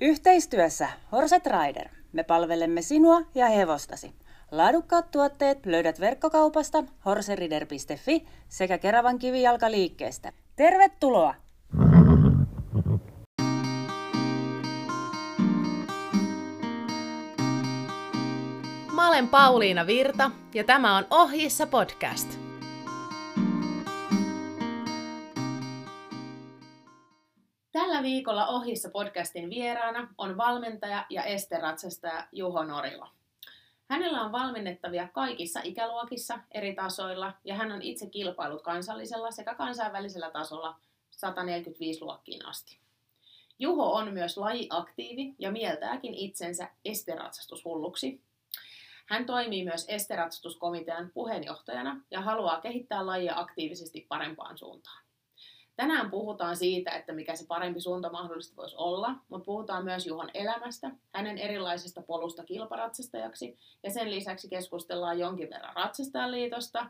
Yhteistyössä Horset Rider. Me palvelemme sinua ja hevostasi. Laadukkaat tuotteet löydät verkkokaupasta horserider.fi sekä Keravan kivijalkaliikkeestä. Tervetuloa! Mä olen Pauliina Virta ja tämä on Ohjissa podcast. Tällä viikolla Ohjissa podcastin vieraana on valmentaja ja esteratsastaja Juho Norila. Hänellä on valmennettavia kaikissa ikäluokissa eri tasoilla ja hän on itse kilpailut kansallisella sekä kansainvälisellä tasolla 145 luokkiin asti. Juho on myös lajiaktiivi ja mieltääkin itsensä esteratsatushulluksi. Hän toimii myös esteratsastuskomitean puheenjohtajana ja haluaa kehittää lajia aktiivisesti parempaan suuntaan. Tänään puhutaan siitä, että mikä se parempi suunta mahdollisesti voisi olla, mutta puhutaan myös Juhon elämästä, hänen erilaisesta polusta kilparatsastajaksi ja sen lisäksi keskustellaan jonkin verran Ratsastajaliitosta,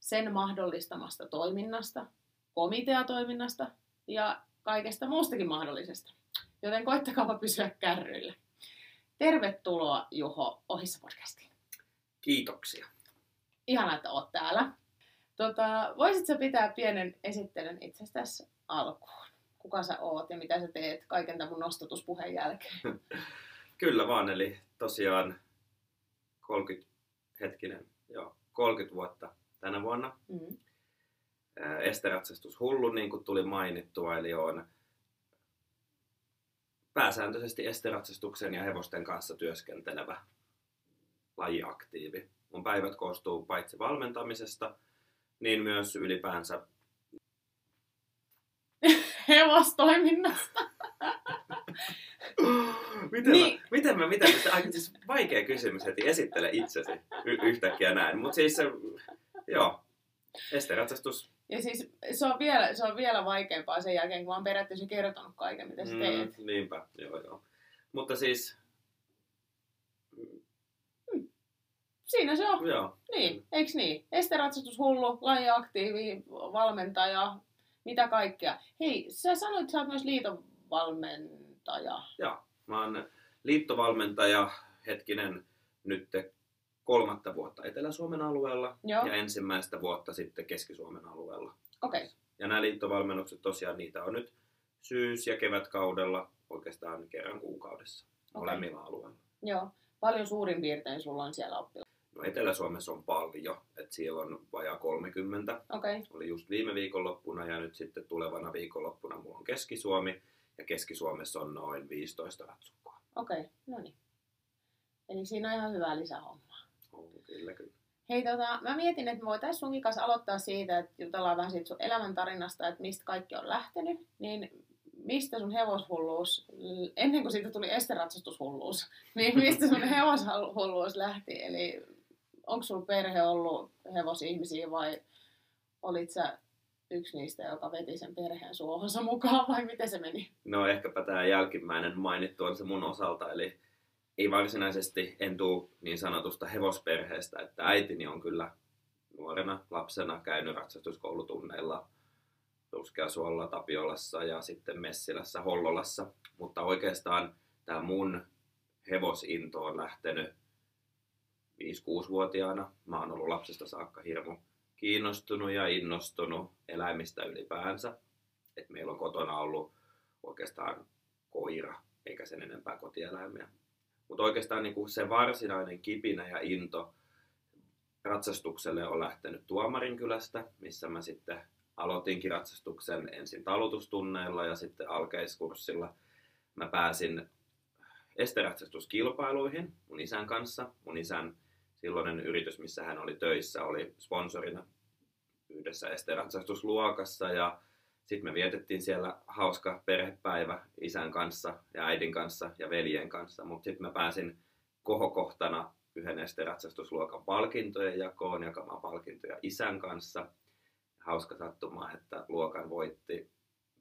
sen mahdollistamasta toiminnasta, komiteatoiminnasta ja kaikesta muustakin mahdollisesta. Joten koittakaa pysyä kärryillä. Tervetuloa Juho Ohissa podcastiin. Kiitoksia. Ihana, että oot täällä. Tota, voisitko pitää pienen esittelyn itsestäsi alkuun? Kuka sä oot ja mitä sä teet kaiken tämän mun nostatuspuheen jälkeen? Kyllä vaan, eli tosiaan 30, hetkinen, joo, 30 vuotta tänä vuonna. Mm-hmm. Esteratsastus hullu, niin kuin tuli mainittua, eli on pääsääntöisesti esteratsastuksen ja hevosten kanssa työskentelevä lajiaktiivi. Mun päivät koostuu paitsi valmentamisesta, niin myös ylipäänsä hevostoiminnasta. miten, niin. mä, miten mä, miten mä, aika siis vaikea kysymys heti, esittele itsesi y- yhtäkkiä näin. Mutta siis se, joo, esteratsastus. Ja siis se on, vielä, se on vielä vaikeampaa sen jälkeen, kun mä oon periaatteessa kertonut kaiken, mitä sä mm, teet. Mm, niinpä, joo joo. Mutta siis Siinä se on. Joo. Niin, eiks niin? Esteratsatushullu, lajiaktiivi, valmentaja, mitä kaikkea. Hei, sä sanoit, että sä oot myös liitovalmentaja. Joo, mä oon liittovalmentaja, hetkinen, nyt kolmatta vuotta Etelä-Suomen alueella Joo. ja ensimmäistä vuotta sitten Keski-Suomen alueella. Okei. Okay. Ja nämä liittovalmennukset tosiaan, niitä on nyt syys- ja kevätkaudella oikeastaan kerran kuukaudessa okay. molemmilla alueilla. Joo. Paljon suurin piirtein sulla on siellä oppilaita? No Etelä-Suomessa on paljon, että siellä on vajaa 30. Okay. Oli just viime viikonloppuna ja nyt sitten tulevana viikonloppuna mulla on Keski-Suomi ja Keski-Suomessa on noin 15 ratsukkoa. Okei, okay. no niin. Eli siinä on ihan hyvää lisähommaa. On, kyllä, kyllä. Hei, tota, mä mietin, että me voitaisiin sunkin kanssa aloittaa siitä, että jutellaan vähän siitä sun elämäntarinasta, että mistä kaikki on lähtenyt. Niin mistä sun hevoshulluus, ennen kuin siitä tuli esteratsatushulluus, niin mistä sun hevoshulluus lähti? Eli onko sulla perhe ollut hevosihmisiä vai olit sä yksi niistä, joka veti sen perheen suohonsa mukaan vai miten se meni? No ehkäpä tämä jälkimmäinen mainittu on se mun osalta, eli ei varsinaisesti en tuu niin sanotusta hevosperheestä, että äitini on kyllä nuorena lapsena käynyt ratsastuskoulutunneilla Ruskeasuolla, Tapiolassa ja sitten Messilässä, Hollolassa. Mutta oikeastaan tämä mun hevosinto on lähtenyt 5-6-vuotiaana. Mä oon ollut lapsesta saakka hirmu kiinnostunut ja innostunut eläimistä ylipäänsä. Et meillä on kotona ollut oikeastaan koira, eikä sen enempää kotieläimiä. Mutta oikeastaan niin se varsinainen kipinä ja into ratsastukselle on lähtenyt Tuomarinkylästä, missä mä sitten aloitinkin ratsastuksen ensin talutustunneilla ja sitten alkeiskurssilla. Mä pääsin esteratsastuskilpailuihin mun isän kanssa. Mun isän silloinen yritys, missä hän oli töissä, oli sponsorina yhdessä esteratsastusluokassa ja sitten me vietettiin siellä hauska perhepäivä isän kanssa ja äidin kanssa ja veljen kanssa, mutta sitten mä pääsin kohokohtana yhden esteratsastusluokan palkintojen jakoon, jakamaan palkintoja isän kanssa. Hauska sattuma, että luokan voitti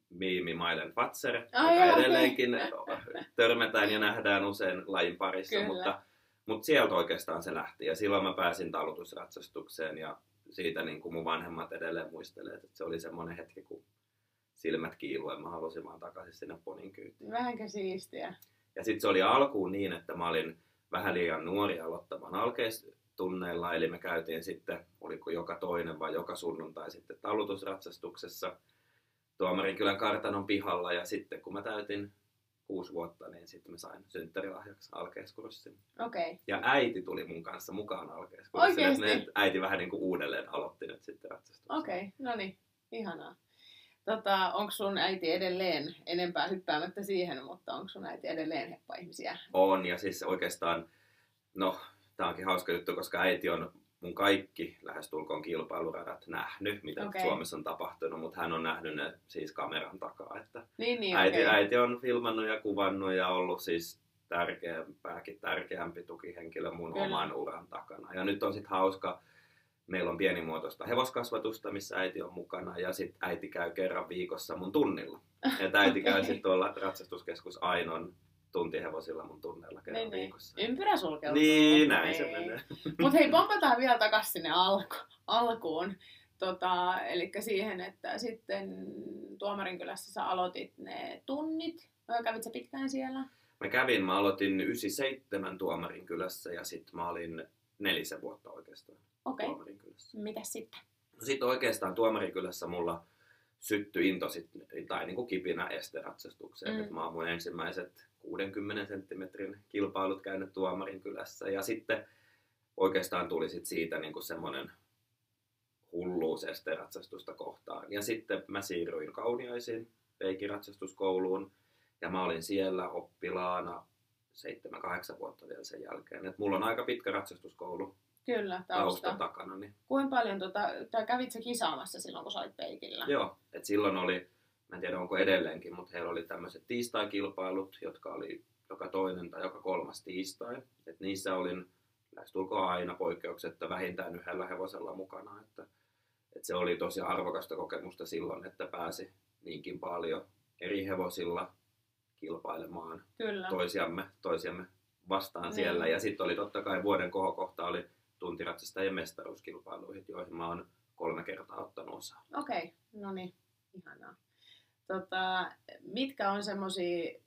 Miimi Mailen Fatser, Ai joka edelleenkin okay. törmätään ja nähdään usein lajin parissa, Kyllä. mutta mutta sieltä oikeastaan se lähti ja silloin mä pääsin talutusratsastukseen ja siitä niin kuin mun vanhemmat edelleen muistelevat, että se oli semmoinen hetki, kun silmät kiiluen. Mä halusin vaan takaisin sinne ponin kyytiin. Vähänkö siistiä. Ja sitten se oli alkuun niin, että mä olin vähän liian nuori aloittamaan alkeistunneilla, eli me käytiin sitten, oliko joka toinen vai joka sunnuntai sitten talutusratsastuksessa Tuomarinkylän kartanon pihalla, ja sitten kun mä täytin kuusi vuotta, niin sitten mä sain synttärilahjaksi alkeiskurssin. Okei. Okay. Ja äiti tuli mun kanssa mukaan alkeiskurssille. Oikeesti? Äiti vähän niin kuin uudelleen aloitti nyt sitten ratsastuksen. Okei, okay. no niin, ihanaa. Tota, onko sun äiti edelleen, enempää hyppäämättä siihen, mutta onko sun äiti edelleen heppa-ihmisiä? On, ja siis oikeastaan, no, tää onkin hauska juttu, koska äiti on mun kaikki lähestulkoon kilpailuradat nähnyt, mitä Okei. Suomessa on tapahtunut, mutta hän on nähnyt ne siis kameran takaa. Että Niin, niin, äiti, okei. äiti on filmannut ja kuvannut ja ollut siis tärkeämpääkin, tärkeämpi tukihenkilö mun Kyllä. oman uran takana. Ja nyt on sitten hauska, meillä on pienimuotoista hevoskasvatusta, missä äiti on mukana ja sitten äiti käy kerran viikossa mun tunnilla. Että äiti käy Okei. sitten tuolla ratsastuskeskus Ainon tuntihevosilla mun tunneilla kerran Niin, niin. viikossa. Ympyrä sulkeutuu. Niin, näin se menee. Mutta hei, pompataan vielä takaisin sinne alku, alkuun. Tota, eli siihen, että sitten Tuomarinkylässä sä aloitit ne tunnit. Kävit sä pitkään siellä? Mä kävin, mä aloitin 97 Tuomarin kylässä ja sitten mä olin nelisen vuotta oikeastaan Okei. Okay. Tuomarin kylässä. Mitäs sitten? No sitten oikeastaan Tuomarikylässä mulla syttyi into sit, tai niin kuin kipinä esteratsastukseen. Mm. Mä oon mun ensimmäiset 60 senttimetrin kilpailut käynyt Tuomarin kylässä. Ja sitten oikeastaan tuli sit siitä niin kuin semmoinen hulluus esteratsastusta kohtaan. Ja sitten mä siirryin Kauniaisiin peikiratsastuskouluun. Ja mä olin siellä oppilaana 7-8 vuotta vielä sen jälkeen. Et mulla on aika pitkä ratsastuskoulu Kyllä, tausta tausta. takana. Niin Kuinka paljon, tota, tai kävit sä kisaamassa silloin, kun sä olit peikillä? Joo, että silloin oli, mä en tiedä onko edelleenkin, mutta heillä oli tämmöiset tiistai-kilpailut, jotka oli joka toinen tai joka kolmas tiistai. Et niissä olin lähestulkoon aina poikkeuksetta vähintään yhdellä hevosella mukana. Että, että se oli tosi arvokasta kokemusta silloin, että pääsi niinkin paljon eri hevosilla kilpailemaan Kyllä. toisiamme, toisiamme vastaan Niin. siellä. Ja sitten oli totta kai vuoden kohokohta oli tuntiratsastajien mestaruuskilpailuihin, joihin mä oon kolme kertaa ottanut osaa. Okei, okay. no niin, ihanaa. Tota, mitkä on semmosia,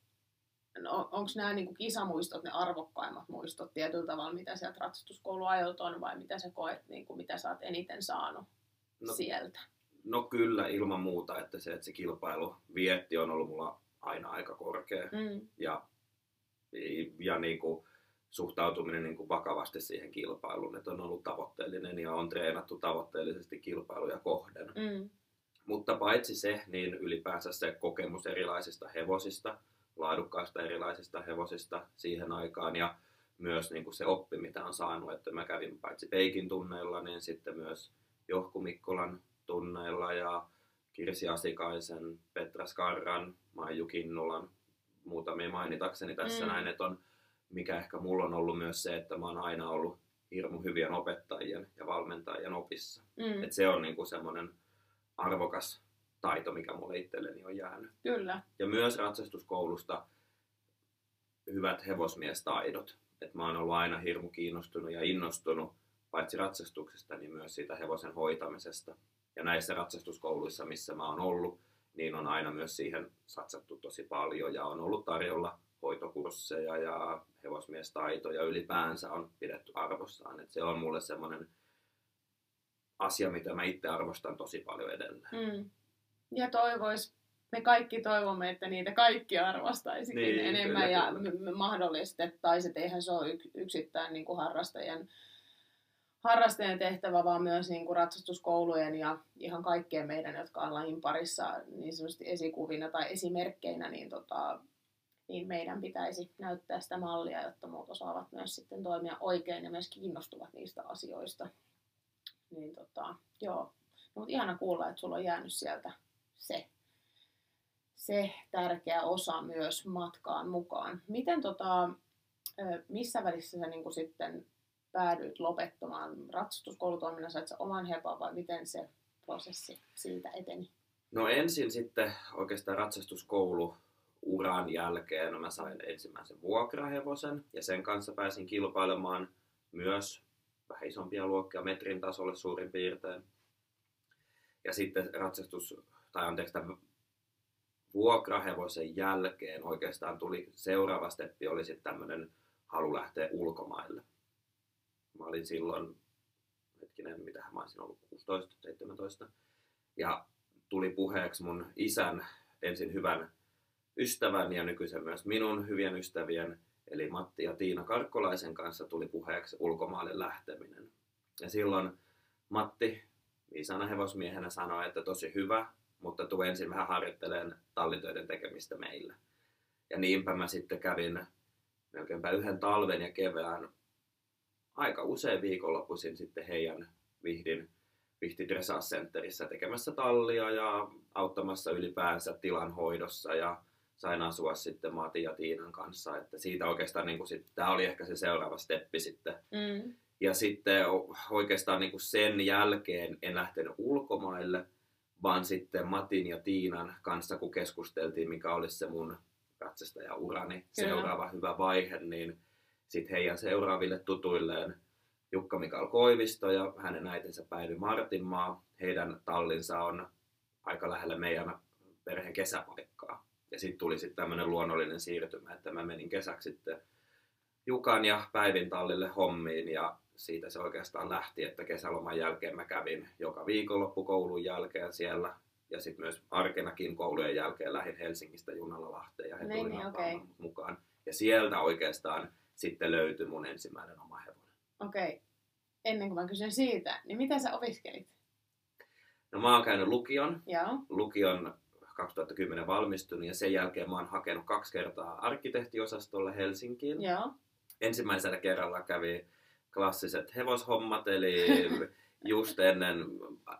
no, onko nämä niinku kisamuistot ne arvokkaimmat muistot tietyllä tavalla, mitä sieltä ratsastuskouluajoilta on, vai mitä sä koet, niinku, mitä sä oot eniten saanut. No, sieltä? no kyllä ilman muuta, että se, että se kilpailu vietti on ollut mulla aina aika korkea. Mm, Ja, ja niin kuin suhtautuminen niin kuin vakavasti siihen kilpailuun, että on ollut tavoitteellinen ja on treenattu tavoitteellisesti kilpailuja kohden. mm, Mutta paitsi se, niin ylipäänsä se kokemus erilaisista hevosista, laadukkaista erilaisista hevosista siihen aikaan ja myös niin kuin se oppi, mitä on saanut, että mä kävin paitsi Peikin tunneilla, niin sitten myös Johku Mikkolan tunneilla ja Kirsi Asikaisen, Petra Skarran, Maiju Kinnulan, muutamia mainitakseni tässä Mm. näin, että on, mikä ehkä mulla on ollut myös se, että mä oon aina ollut hirmu hyvien opettajien ja valmentajien opissa. mm, Et se on niinku semmoinen arvokas taito, mikä mulle itselleni on jäänyt. kyllä, Ja myös ratsastuskoulusta hyvät hevosmiestaidot. Et mä oon ollut aina hirmu kiinnostunut ja innostunut paitsi ratsastuksesta, niin myös siitä hevosen hoitamisesta. Ja näissä ratsastuskouluissa, missä mä oon ollut, niin on aina myös siihen satsattu tosi paljon ja on ollut tarjolla hoitokursseja ja hevosmiestaitoja ylipäänsä on pidetty arvossaan. Et se on mulle semmoinen asia, mitä mä itse arvostan tosi paljon edelleen. mm. Ja toivois, me kaikki toivomme, että niitä kaikki arvostaisikin Niin, enemmän kyllä, ja kyllä. mahdollistettaisiin, että eihän se ole yk- yksittäin niin kuin harrastajien, harrastajien tehtävä, vaan myös niin kuin ratsastuskoulujen ja ihan kaikkien meidän, jotka on lajin parissa niin sanotusti esikuvina tai esimerkkeinä, niin, tota, niin meidän pitäisi näyttää sitä mallia, jotta muut osaavat myös sitten toimia oikein ja myös kiinnostuvat niistä asioista. Niin tota, joo. No, mutta ihana kuulla, että sulla on jäänyt sieltä se, se tärkeä osa myös matkaan mukaan. Miten tota, missä välissä sä niin sitten päädyit lopettamaan ratsastuskoulutoiminnan, sait oman hepan vai miten se prosessi siitä eteni? No ensin sitten oikeastaan ratsastuskoulu uran jälkeen no mä sain ensimmäisen vuokrahevosen ja sen kanssa pääsin kilpailemaan myös vähän isompia luokkia metrin tasolle suurin piirtein. Ja sitten ratsastus, tai anteeksi, tämän vuokrahevosen jälkeen oikeastaan tuli seuraava steppi, oli sitten tämmöinen halu lähteä ulkomaille. Mä olin silloin, hetkinen, mitä mä olisin ollut, 16, 17. Ja tuli puheeksi mun isän ensin hyvän ystävän ja nykyisen myös minun hyvien ystävien, eli Matti ja Tiina Karkkolaisen kanssa tuli puheeksi ulkomaille lähteminen. Ja silloin Matti viisana hevosmiehenä sanoi, että tosi hyvä, mutta tuu ensin vähän harjoittelemaan tallitöiden tekemistä meillä. Ja niinpä mä sitten kävin melkeinpä yhden talven ja kevään aika usein viikonloppuisin sitten heidän Vihdin, Vihti Dressage Centerissä tekemässä tallia ja auttamassa ylipäänsä tilan hoidossa ja sain asua sitten Matin ja Tiinan kanssa, että siitä oikeastaan niin kuin sit, tämä oli ehkä se seuraava steppi sitten. Mm. Ja sitten oikeastaan niin kuin sen jälkeen en lähtenyt ulkomaille, vaan sitten Matin ja Tiinan kanssa, kun keskusteltiin, mikä olisi se mun ratsastajaurani Kyllä. seuraava hyvä vaihe, niin sitten heidän seuraaville tutuilleen Jukka Mikael Koivisto ja hänen äitinsä Päivi Martinmaa. Heidän tallinsa on aika lähellä meidän perheen kesäpaikkaa. Ja sitten tuli sitten tämmöinen luonnollinen siirtymä, että mä menin kesäksi sitten Jukan ja Päivin tallille hommiin ja siitä se oikeastaan lähti, että kesäloman jälkeen mä kävin joka viikonloppu koulun jälkeen siellä ja sitten myös arkenakin koulujen jälkeen lähdin Helsingistä junalla Lahteen ja he tuli niin, mut mukaan. Ja sieltä oikeastaan sitten löytyi mun ensimmäinen oma hevonen. Okei. Okay. Ennen kuin mä kysyn siitä, niin mitä sä opiskelit? No mä oon käynyt lukion, Joo. lukion 2010 valmistunut ja sen jälkeen mä oon hakenut kaksi kertaa arkkitehtiosastolle Helsinkiin. Joo. ensimmäisellä kerralla kävi klassiset hevoshommat, eli just ennen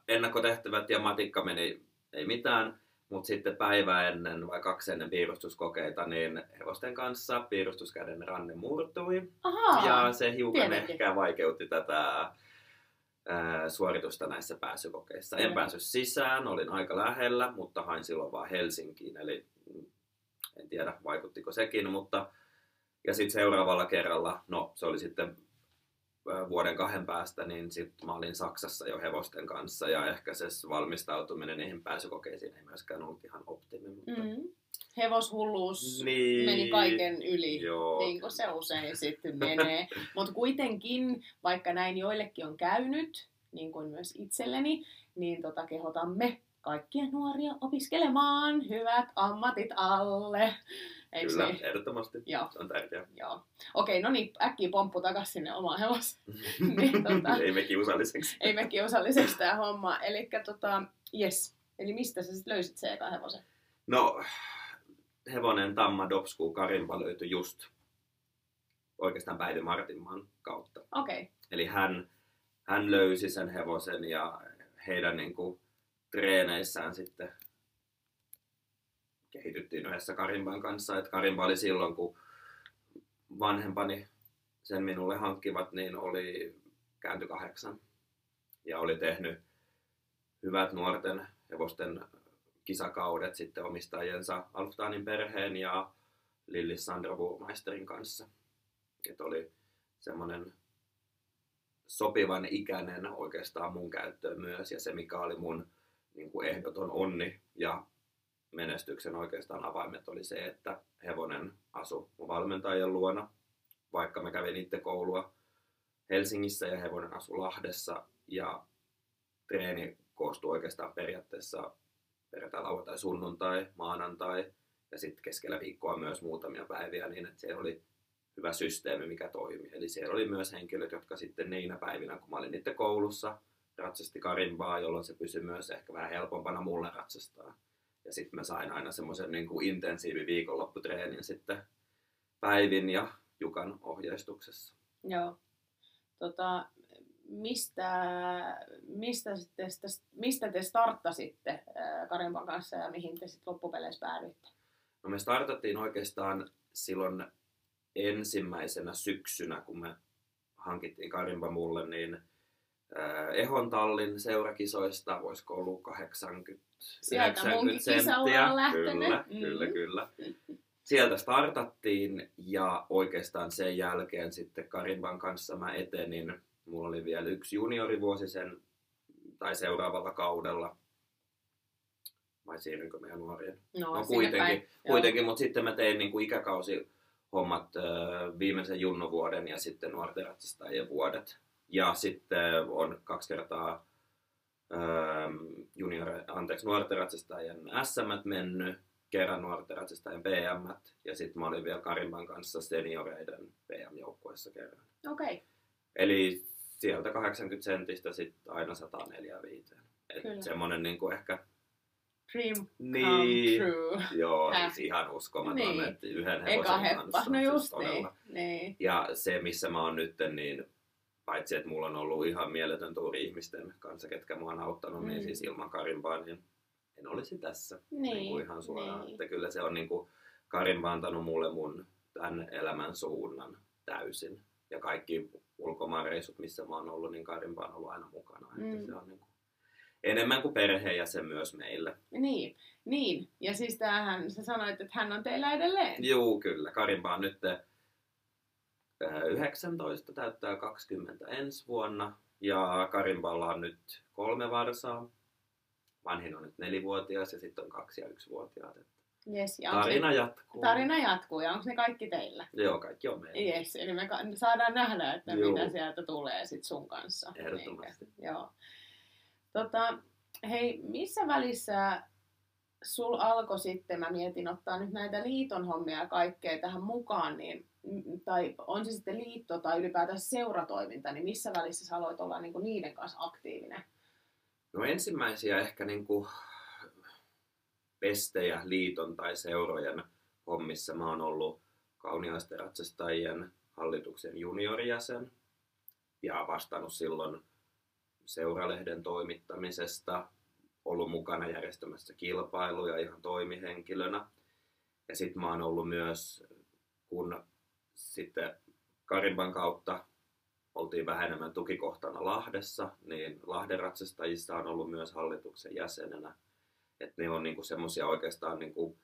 ennakkotehtävät ja matikka meni ei mitään, mutta sitten päivää ennen vai kaksi ennen piirustuskokeita, niin hevosten kanssa piirustuskäden ranne murtui. Ahaa. Ja se hiukan tietenkin. ehkä vaikeutti tätä ää, suoritusta näissä pääsykokeissa. En päässyt sisään, olin aika lähellä, mutta hain silloin vaan Helsinkiin, eli en tiedä vaikuttiko sekin, mutta ja sitten seuraavalla kerralla, no se oli sitten vuoden kahden päästä, niin sitten mä olin Saksassa jo hevosten kanssa ja ehkä se valmistautuminen niihin pääsykokeisiin ei myöskään ollut ihan optimi, mutta Mm. Hevoshulluus Niin. meni kaiken yli. Joo. Niin kuin se usein sitten menee. Mutta kuitenkin, vaikka näin joillekin on käynyt, niin kuin myös itselleni, niin tota kehotamme kaikkia nuoria opiskelemaan hyvät ammatit alle. Eikö kyllä, niin? ehdottomasti. Joo. Se on tärkeää. Joo. Okei, no niin, äkkiä pomppu takas sinne omaan hevos. Niin, tota- Ei me kiusalliseksi. Ei mekin osalliseksi tämä homma. Eli tota, yes. Eli mistä sä sitten löysit se eka hevosen? No, hevonen Tamma Dopsku Karimpa löytyi just oikeastaan Päivi Martinmaan kautta. Okei. Okay. Eli hän, hän löysi sen hevosen ja heidän niin kuin, treeneissään sitten kehityttiin yhdessä Karimban kanssa. Et Karimba oli silloin, kun vanhempani sen minulle hankkivat, niin oli käänty kahdeksan. Ja oli tehnyt hyvät nuorten hevosten kisakaudet sitten omistajiensa Alftanin perheen ja Lillis Sandra Burmeisterin kanssa. Et oli semmoinen sopivan ikäinen oikeastaan mun käyttöön myös ja se mikä oli mun niin kuin ehdoton onni ja menestyksen oikeastaan avaimet oli se, että hevonen asui mun valmentajien luona, vaikka mä kävin itse koulua Helsingissä ja hevonen asui Lahdessa ja treeni koostui oikeastaan periaatteessa perjantai, lauantai, sunnuntai, maanantai ja sitten keskellä viikkoa myös muutamia päiviä niin, että se oli hyvä systeemi, mikä toimi. Eli siellä oli myös henkilöt, jotka sitten niinä päivinä, kun mä olin niiden koulussa, ratsasti karimbaa, jolloin se pysyi myös ehkä vähän helpompana mulle ratsastaa. Ja sitten mä sain aina semmoisen niin kuin intensiivi viikonlopputreenin sitten Päivin ja Jukan ohjeistuksessa. Joo. Tota, mistä, mistä, sitten, mistä te starttasitte Karimpan kanssa ja mihin te sitten loppupeleissä päädyitte? No me startattiin oikeastaan silloin ensimmäisenä syksynä, kun me hankittiin Karimba mulle, niin Ehon tallin seurakisoista, voisiko ollut 80 Sieltä 90 munkin senttiä. Kyllä, Mm. kyllä, kyllä. Sieltä startattiin ja oikeastaan sen jälkeen sitten Karimban kanssa mä etenin. Mulla oli vielä yksi juniorivuosi sen tai seuraavalla kaudella. vai siirrynkö meidän nuorien? No, No kuitenkin, päin. Kuitenkin mutta sitten mä tein niin kuin ikäkausi hommat viimeisen junnovuoden ja sitten nuorten ratsastajien vuodet. Ja sitten on kaksi kertaa junior, anteeksi, nuorten ratsastajien SM mennyt, kerran nuorten ratsastajien PM ja sitten mä olin vielä Karimban kanssa senioreiden PM-joukkueessa kerran. Okei, okay. Eli sieltä 80 sentistä sitten aina 145. Kyllä. Et semmonen niinku ehkä... dream come Niin, true. joo, Häh. siis ihan uskomaton, Niin. että yhden Eka hevosen heppa, kanssa. no siis just todella. niin. niin. Ja se, missä mä oon nyt, niin paitsi että mulla on ollut ihan mieletön tuuri ihmisten kanssa, ketkä mua on auttanut, mm. niin Mm. siis ilman Karimpaa, niin en olisi tässä Niin, niin kuin ihan suoraan. niin. Että kyllä se on niin kuin, Karimpa antanut mulle mun tämän elämän suunnan täysin. Ja kaikki ulkomaanreissut, missä mä oon ollut, niin Karimpa on ollut aina mukana. Mm. Että se on niin kuin, enemmän kuin perheenjäsen myös meille. Niin, niin. Ja siis tämähän, sä sanoit, että hän on teillä edelleen. Juu, kyllä. Karimpa on nyt äh, 19, täyttää 20 ensi vuonna. Ja Karimpalla on nyt kolme varsaa. Vanhin on nyt nelivuotias ja sitten on kaksi ja yksivuotiaat. Yes, ja Tarina ne, jatkuu. tarina jatkuu ja onko ne kaikki teillä? Joo, kaikki on meillä. Yes, eli me saadaan nähdä, että Joo. mitä sieltä tulee sit sun kanssa. Ehdottomasti. Niinkö? Joo. Tota, hei, missä välissä sul alkoi sitten, mä mietin ottaa nyt näitä liiton hommia ja kaikkea tähän mukaan, niin, mm, tai on se sitten liitto tai ylipäätään seuratoiminta, niin missä välissä sä aloit olla niinku niiden kanssa aktiivinen? No ensimmäisiä ehkä niin kuin pestejä liiton tai seurojen hommissa mä oon ollut kauniaisten ratsastajien hallituksen juniorijäsen ja vastannut silloin seuralehden toimittamisesta, ollut mukana järjestämässä kilpailuja ihan toimihenkilönä. Ja sitten mä oon ollut myös, kun sitten Karimban kautta oltiin vähän enemmän tukikohtana Lahdessa, niin Lahden ratsastajissa on ollut myös hallituksen jäsenenä. Että ne on niinku semmoisia oikeastaan niinku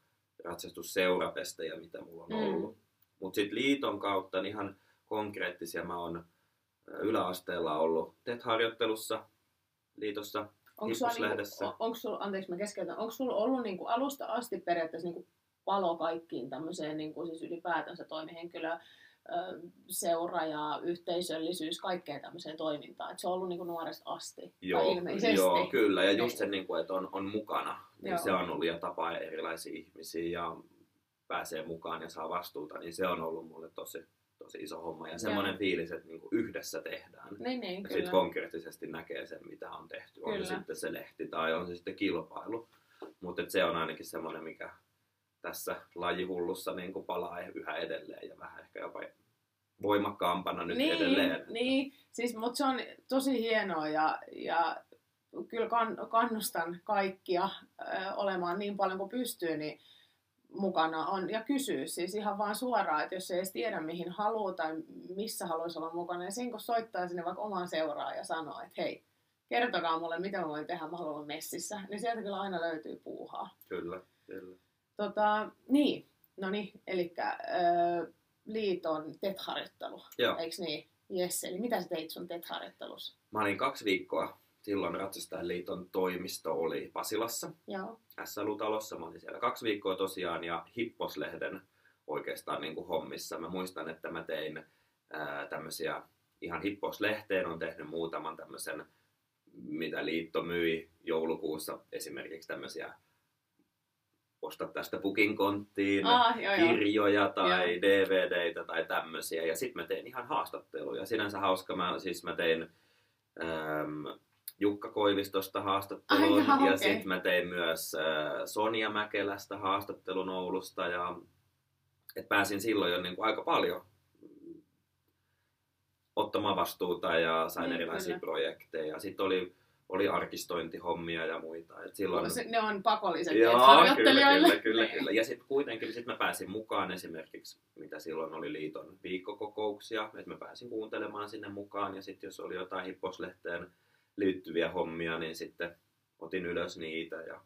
ratsastusseurapestejä, mitä mulla on Mm. ollut. Mutta sitten liiton kautta niin ihan konkreettisia mä oon yläasteella ollut TET-harjoittelussa liitossa. Onko sulla, niinku, onko sulla, anteeksi mä keskeytän, onko sulla ollut niinku alusta asti periaatteessa niinku palo kaikkiin tämmöiseen niinku siis ylipäätänsä toimihenkilö, ö, seura ja yhteisöllisyys, kaikkeen tämmöiseen toimintaan. Et se on ollut niinku nuoresta asti. tai Joo, ilmeisesti. joo, kyllä. Ja Niin. just se, niin kuin, että on, on mukana, niin Joo. se on ollut ja tapaa erilaisia ihmisiä ja pääsee mukaan ja saa vastuuta, niin se on ollut mulle tosi, tosi iso homma. Ja semmoinen fiilis, että niin kuin yhdessä tehdään. Niin, niin, Ja sitten konkreettisesti näkee sen, mitä on tehty. On Kyllä. se sitten se lehti tai on se sitten kilpailu. Mutta se on ainakin semmoinen, mikä tässä lajihullussa niin kuin palaa yhä edelleen ja vähän ehkä jopa voimakkaampana nyt niin, edelleen. Niin, siis, mutta se on tosi hienoa ja, ja kyllä kann, kannustan kaikkia ö, olemaan niin paljon kuin pystyy, niin mukana on ja kysyy siis ihan vaan suoraan, että jos ei edes tiedä mihin haluaa tai missä haluaisi olla mukana, niin sen kun soittaa sinne vaikka omaan seuraan ja sanoo, että hei, kertokaa mulle, mitä mä voin tehdä, mä haluan messissä, niin sieltä kyllä aina löytyy puuhaa. Kyllä, kyllä. Tota, niin, no niin, eli liiton TET-harjoittelu, Joo. eikö niin? Jes, eli mitä sä teit sun TET-harjoittelussa? Mä olin kaksi viikkoa. Silloin Ratsastajaliiton toimisto oli Pasilassa, Joo, SLU-talossa. Mä olin siellä kaksi viikkoa tosiaan ja Hipposlehden oikeastaan niin kuin hommissa. Mä muistan, että mä tein ää, tämmöisiä ihan Hipposlehteen, on tehnyt muutaman tämmöisen, mitä liitto myi joulukuussa, esimerkiksi tämmöisiä osta tästä booking konttiin, ah, joo, joo. kirjoja tai DVDitä tai tämmöisiä. Ja sitten mä tein ihan haastatteluja. Sinänsä hauska, mä, siis mä tein äm, Jukka Koivistosta haastattelun Ai jaa, ja okei. sitten mä tein myös äh, Sonja Mäkelästä haastattelun Oulusta ja et pääsin silloin jo niin kuin aika paljon ottamaan vastuuta ja sain Niin, erilaisia kyllä. projekteja. Sitten oli, oli arkistointihommia ja muita. Et silloin, Se- Ne on pakolliset Joo, harjoittelijoille. kyllä, kyllä, kyllä. Ja sitten kuitenkin sit mä pääsin mukaan esimerkiksi, mitä silloin oli liiton viikkokokouksia, että mä pääsin kuuntelemaan sinne mukaan. Ja sitten jos oli jotain hipposlehteen liittyviä hommia, niin sitten otin ylös niitä. Ja,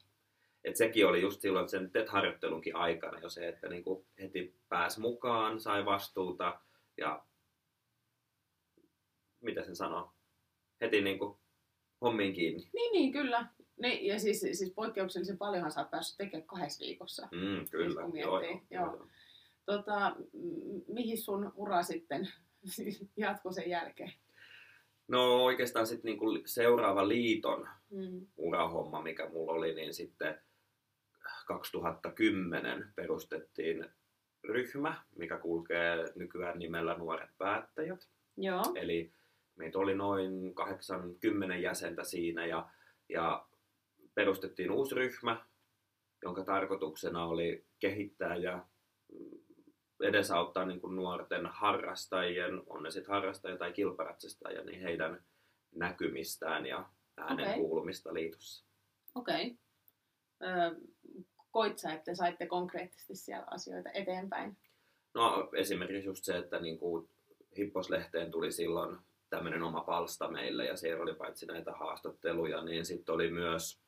et sekin oli just silloin sen TET-harjoittelunkin aikana jo se, että niinku heti pääsi mukaan, sai vastuuta ja mitä sen sanoo, heti niinku hommiin kiinni. Niin, niin, kyllä. Niin, ja siis, siis poikkeuksellisen paljonhan sä oot päässyt tekemään kahdessa viikossa. Mm, kyllä, kun joo, miettii, joo, joo. joo. Tota, mihin sun ura sitten jatkuu sen jälkeen? No oikeastaan sitten niinku seuraava liiton Mm. urahomma, mikä mulla oli, niin sitten 2010 perustettiin ryhmä, mikä kulkee nykyään nimellä Nuoret päättäjät. Joo. Eli meitä oli noin 80 jäsentä siinä ja, ja perustettiin uusi ryhmä, jonka tarkoituksena oli kehittää ja edesauttaa niin kuin nuorten harrastajien, on ne sitten harrastajia tai kilparatsastajia, niin heidän näkymistään ja äänen Okei. kuulumista liitossa. Okei. Okay. Koit sä, että saitte konkreettisesti siellä asioita eteenpäin? No esimerkiksi just se, että niin kuin Hipposlehteen tuli silloin tämmöinen oma palsta meille ja siellä oli paitsi näitä haastatteluja, niin sitten oli myös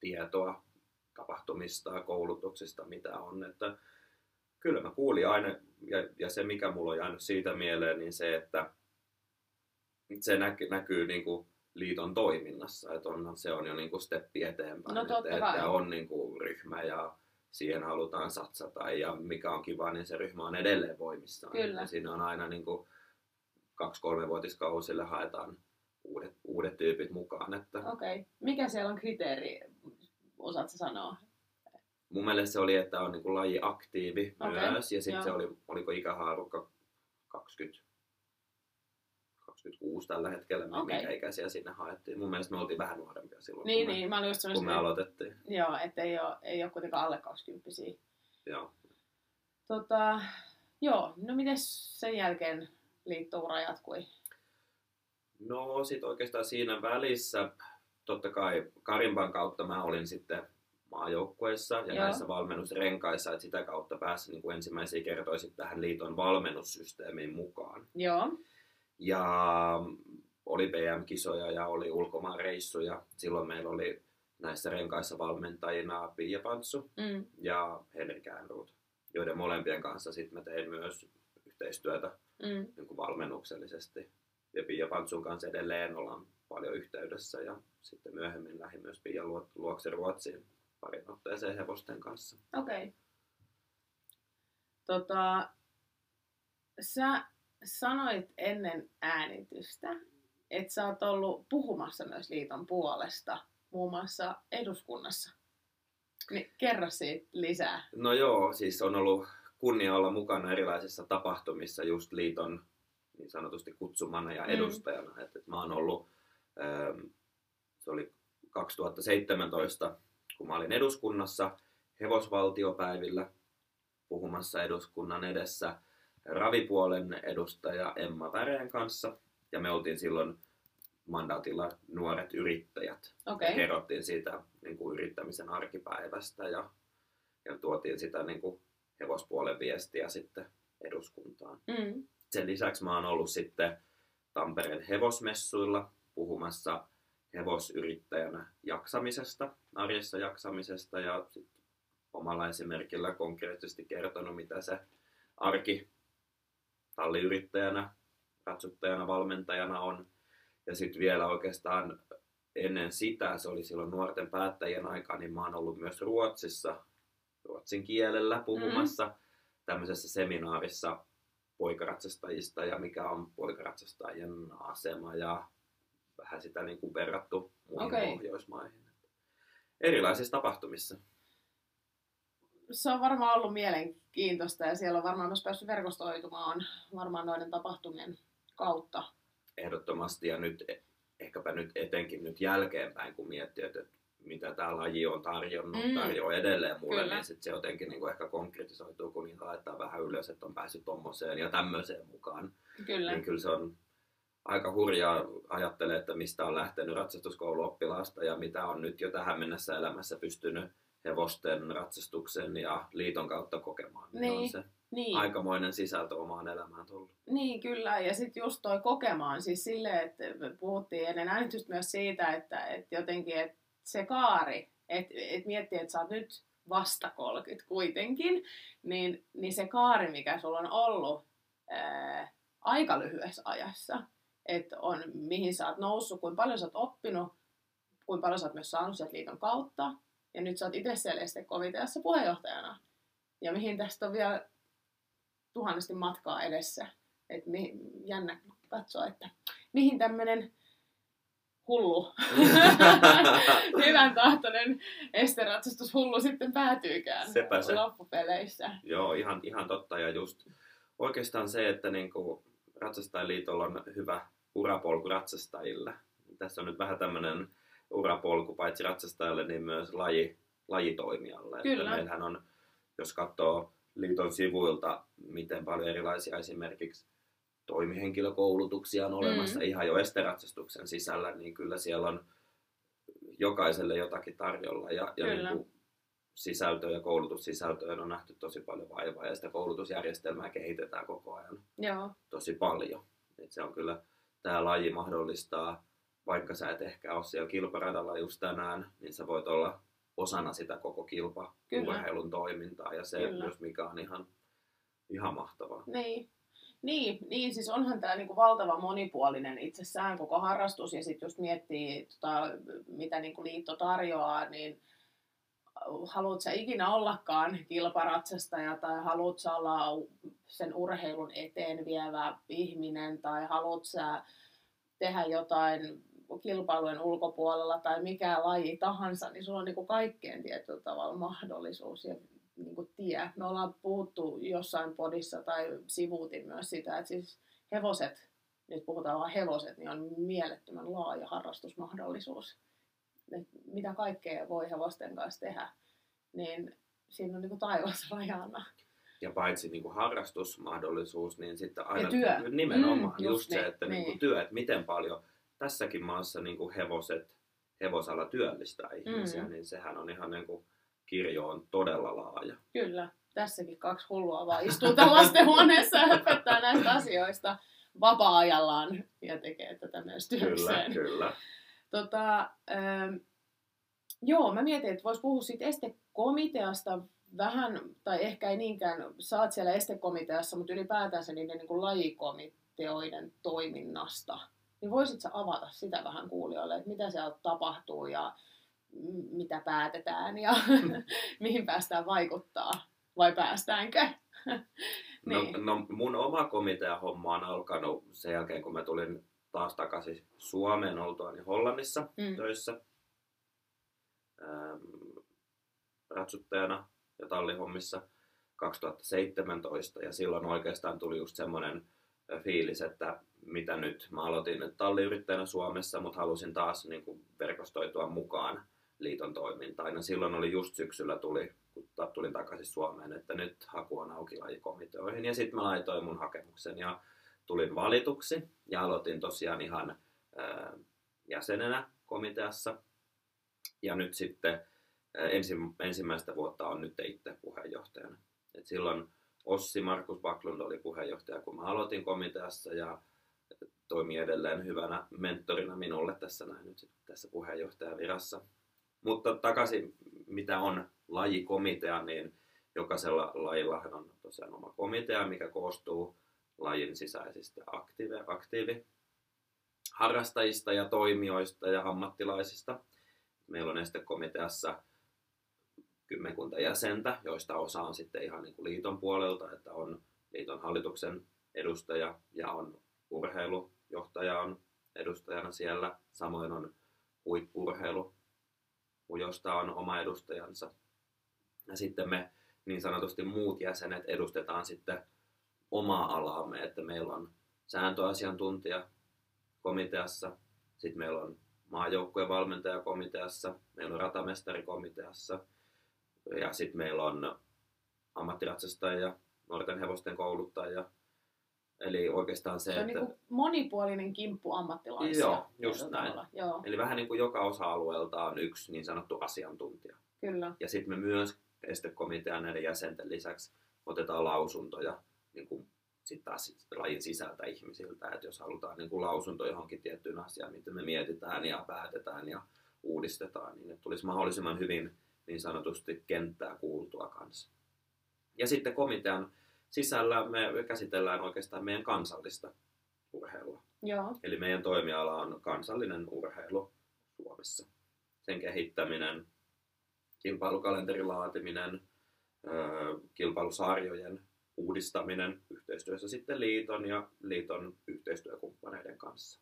tietoa tapahtumista, koulutuksista, mitä on. Että kyllä mä kuulin aina, ja, ja se mikä mulla on jäänyt siitä mieleen, niin se, että se näky, näkyy niin kuin liiton toiminnassa, että onhan se on jo niin kuin steppi eteenpäin, No että, että on niin kuin ryhmä ja siihen halutaan satsata ja mikä on kiva, niin se ryhmä on edelleen voimissaan. Kyllä. Ja siinä on aina niin kuin kaksi-kolme vuotiskausille haetaan uudet, uudet tyypit mukaan. Että Okei. Okay. Mikä siellä on kriteeri, osaatko sanoa? mun mielestä se oli, että on niin kuin laji aktiivi Okei, myös ja sitten se oli, oliko ikähaarukka 20 26 tällä hetkellä, okay. Okei. minkä ikäisiä sinne haettiin. Mun mielestä me oltiin vähän nuorempia silloin, Niin, kun, niin, mä olin just me, kun me aloitettiin. joo, että ei ole, ei ole kuitenkaan alle 20 Joo. Tota, joo, no miten sen jälkeen liittoura jatkui? No sit oikeastaan siinä välissä, totta kai Karimban kautta mä olin sitten maajoukkueessa ja Joo. Näissä valmennusrenkaissa, että sitä kautta pääsi niin kuin ensimmäisiä kertoja sitten tähän liiton valmennussysteemiin mukaan. Joo, Ja oli PM-kisoja ja oli ulkomaanreissuja. Silloin meillä oli näissä renkaissa valmentajina Pia Pantsu mm, ja Henrik Äänruut, joiden molempien kanssa sitten mä tein myös yhteistyötä mm, niin kuin valmennuksellisesti. Ja Pia Pantsun kanssa edelleen ollaan paljon yhteydessä ja sitten myöhemmin lähdin myös Pia luo- luokse Ruotsiin parin otteeseen hevosten kanssa. okei. Okay. Tota, sä sanoit ennen äänitystä, että sä oot ollut puhumassa myös liiton puolesta, muun muassa eduskunnassa. Niin kerro siitä lisää. No joo, siis on ollut kunnia olla mukana erilaisissa tapahtumissa just liiton niin sanotusti kutsumana ja Mm. edustajana. Et, et mä oon ollut, ähm, se oli 2017, kun mä olin eduskunnassa hevosvaltiopäivillä puhumassa eduskunnan edessä ravipuolen edustaja Emma Väreen kanssa. Ja me oltiin silloin mandaatilla nuoret yrittäjät. Ja kerrottiin siitä niin kuin yrittämisen arkipäivästä ja, ja tuotiin sitä niin kuin hevospuolen viestiä sitten eduskuntaan. Mm, Sen lisäksi mä oon ollut sitten Tampereen hevosmessuilla puhumassa hevosyrittäjänä jaksamisesta, arjessa jaksamisesta ja sit omalla esimerkillä konkreettisesti kertonut, mitä se arki talliyrittäjänä, ratsuttajana, valmentajana on. Ja sitten vielä oikeastaan ennen sitä, se oli silloin nuorten päättäjien aikaa, niin mä oon ollut myös Ruotsissa ruotsin kielellä puhumassa mm. tämmöisessä seminaarissa poikaratsastajista ja mikä on poikaratsastajien asema ja vähän sitä niin kuin verrattu muihin Okei. Pohjoismaihin. Erilaisissa tapahtumissa. se on varmaan ollut mielenkiintoista ja siellä on varmaan myös päässyt verkostoitumaan varmaan noiden tapahtumien kautta. Ehdottomasti ja nyt e- ehkäpä nyt etenkin nyt jälkeenpäin, kun miettii, että mitä tämä laji on tarjonnut, Mm. tarjoaa edelleen mulle, Kyllä. niin sit se jotenkin niin kuin ehkä konkretisoituu, kun niitä laittaa vähän ylös, että on päässyt tommoseen ja tämmöiseen mukaan. Kyllä. Niin kyllä se on aika hurjaa ajattelee, että mistä on lähtenyt ratsastuskouluoppilaasta ja mitä on nyt jo tähän mennessä elämässä pystynyt hevosten ratsastuksen ja liiton kautta kokemaan. Niin. Niin. On se Niin, aikamoinen sisältö omaan elämään tullut. niin, kyllä. Ja sitten just toi kokemaan, siis silleen, että puhuttiin ennen äänitystä myös siitä, että, että jotenkin että se kaari, että, että miettii, että sä oot nyt vasta 30 kuitenkin, niin, niin se kaari, mikä sulla on ollut ää, aika lyhyessä ajassa, että on, mihin sä oot noussut, kuinka paljon sä oot oppinut, kuinka paljon sä oot myös saanut sieltä liiton kautta. Ja nyt sä oot itse siellä estekomiteassa puheenjohtajana. Ja mihin tästä on vielä tuhannesti matkaa edessä. Et mi, jännä katsoa, että mihin tämmöinen hullu, hyvän tahtoinen esteratsatushullu sitten päätyykään Sepä se. loppupeleissä. Joo, ihan, ihan totta. Ja just oikeastaan se, että niin kuin Ratsastajaliitolla on hyvä urapolku ratsastajille. Tässä on nyt vähän tämmöinen urapolku paitsi ratsastajalle, niin myös laji, lajitoimijalle. Kyllä. Että meillähän on, jos katsoo liiton sivuilta, miten paljon erilaisia esimerkiksi toimihenkilökoulutuksia on olemassa Mm. ihan jo esteratsastuksen sisällä, niin kyllä siellä on jokaiselle jotakin tarjolla. Ja, ja Kyllä. niin kuin sisältöön ja koulutussisältöön on nähty tosi paljon vaivaa ja sitä koulutusjärjestelmää kehitetään koko ajan Joo, tosi paljon. Et se on kyllä, tämä laji mahdollistaa, vaikka sä et ehkä ole siellä kilparadalla just tänään, niin sä voit olla osana sitä koko kilpa Kyllä. urheilun toimintaa ja se Kyllä. myös mikä on ihan, ihan mahtavaa. niin. Niin, niin, siis onhan tämä niinku valtava monipuolinen itsessään koko harrastus. Ja sitten just miettii, tota, mitä niinku liitto tarjoaa, niin haluat sä ikinä ollakaan kilparatsastaja tai haluat sä olla sen urheilun eteen vievä ihminen tai haluat sä tehdä jotain kilpailujen ulkopuolella tai mikä laji tahansa, niin sulla on niinku kaikkeen tietyllä tavalla mahdollisuus. Ja niinku tie. Me ollaan puhuttu jossain podissa tai sivuutin myös sitä, että siis hevoset, nyt puhutaan vaan hevoset, niin on mielettömän laaja harrastusmahdollisuus. Et mitä kaikkea voi hevosten kanssa tehdä, niin siinä on niinku taivas rajana. Ja paitsi niin kuin harrastusmahdollisuus, niin sitten aina työ. nimenomaan Mm, just, just se, niin, että niin. niin. kuin työ, että miten paljon tässäkin maassa niin kuin hevoset, hevosala työllistää ihmisiä, Mm. niin sehän on ihan niin kuin kirjo on todella laaja. Kyllä, tässäkin kaksi hullua vaan istuu tämän lastenhuoneessa ja näistä asioista vapaa-ajallaan ja tekee tätä myös Kyllä, työkseen. kyllä. Tota, ähm, joo, mä mietin, että vois puhua siitä estekomiteasta vähän, tai ehkä ei niinkään, oot siellä estekomiteassa, mutta ylipäätänsä niiden niin kuin lajikomiteoiden toiminnasta. Niin voisit sä avata sitä vähän kuulijoille, että mitä siellä tapahtuu ja mitä päätetään ja mihin päästään vaikuttaa, vai päästäänkö? No, Niin. no mun oma komitea homma on alkanut sen jälkeen, kun mä tulin taas takaisin Suomeen oltuani Hollannissa Mm. töissä ähm, ratsuttajana ja tallihommissa 2017 ja silloin oikeastaan tuli just semmoinen äh, fiilis, että mitä nyt, mä aloitin nyt talliyrittäjänä Suomessa, mutta halusin taas niin kuin verkostoitua mukaan liiton toimintaan. Ja silloin oli just syksyllä tuli, kun tulin takaisin Suomeen, että nyt haku on auki lajikomiteoihin. Ja sitten mä laitoin mun hakemuksen ja tulin valituksi ja aloitin tosiaan ihan jäsenenä komiteassa. Ja nyt sitten ensi, ensimmäistä vuotta on nyt itse puheenjohtajana. Et silloin Ossi Markus Baklund oli puheenjohtaja, kun mä aloitin komiteassa ja toimii edelleen hyvänä mentorina minulle tässä näin nyt tässä puheenjohtajavirassa. Mutta takaisin, mitä on lajikomitea, niin jokaisella lajillahan on tosiaan oma komitea, mikä koostuu lajin sisäisistä aktiivi, aktiivi harrastajista ja toimijoista ja ammattilaisista. Meillä on estekomiteassa kymmenkunta jäsentä, joista osa on sitten ihan niin kuin liiton puolelta, että on liiton hallituksen edustaja ja on urheilujohtaja on edustajana siellä. Samoin on huippurheilu, josta on oma edustajansa. Ja sitten me niin sanotusti muut jäsenet edustetaan sitten omaa alaamme, että meillä on sääntöasiantuntija komiteassa, sitten meillä on maajoukkueen valmentajakomiteassa, meillä on ratamestarikomiteassa ja sitten meillä on ammattiratsastajia, nuorten hevosten kouluttajia. Eli oikeastaan se, Se on että... niin monipuolinen kimppu ammattilaisia. Joo, just näin. tavalla. Joo, Eli vähän niin kuin joka osa-alueelta on yksi niin sanottu asiantuntija. kyllä. Ja sitten me myös estekomitean näiden jäsenten lisäksi otetaan lausuntoja niin kuin sit taas lajin sisältä ihmisiltä, että jos halutaan niin kuin lausunto johonkin tiettyyn asiaan, mitä me mietitään ja päätetään ja uudistetaan, niin että tulisi mahdollisimman hyvin niin sanotusti kenttää kuultua kanssa. Ja sitten komitean sisällä me käsitellään oikeastaan meidän kansallista urheilua. Joo, Eli meidän toimiala on kansallinen urheilu Suomessa. sen kehittäminen, kilpailukalenterin laatiminen, kilpailusarjojen uudistaminen yhteistyössä sitten liiton ja liiton yhteistyökumppaneiden kanssa.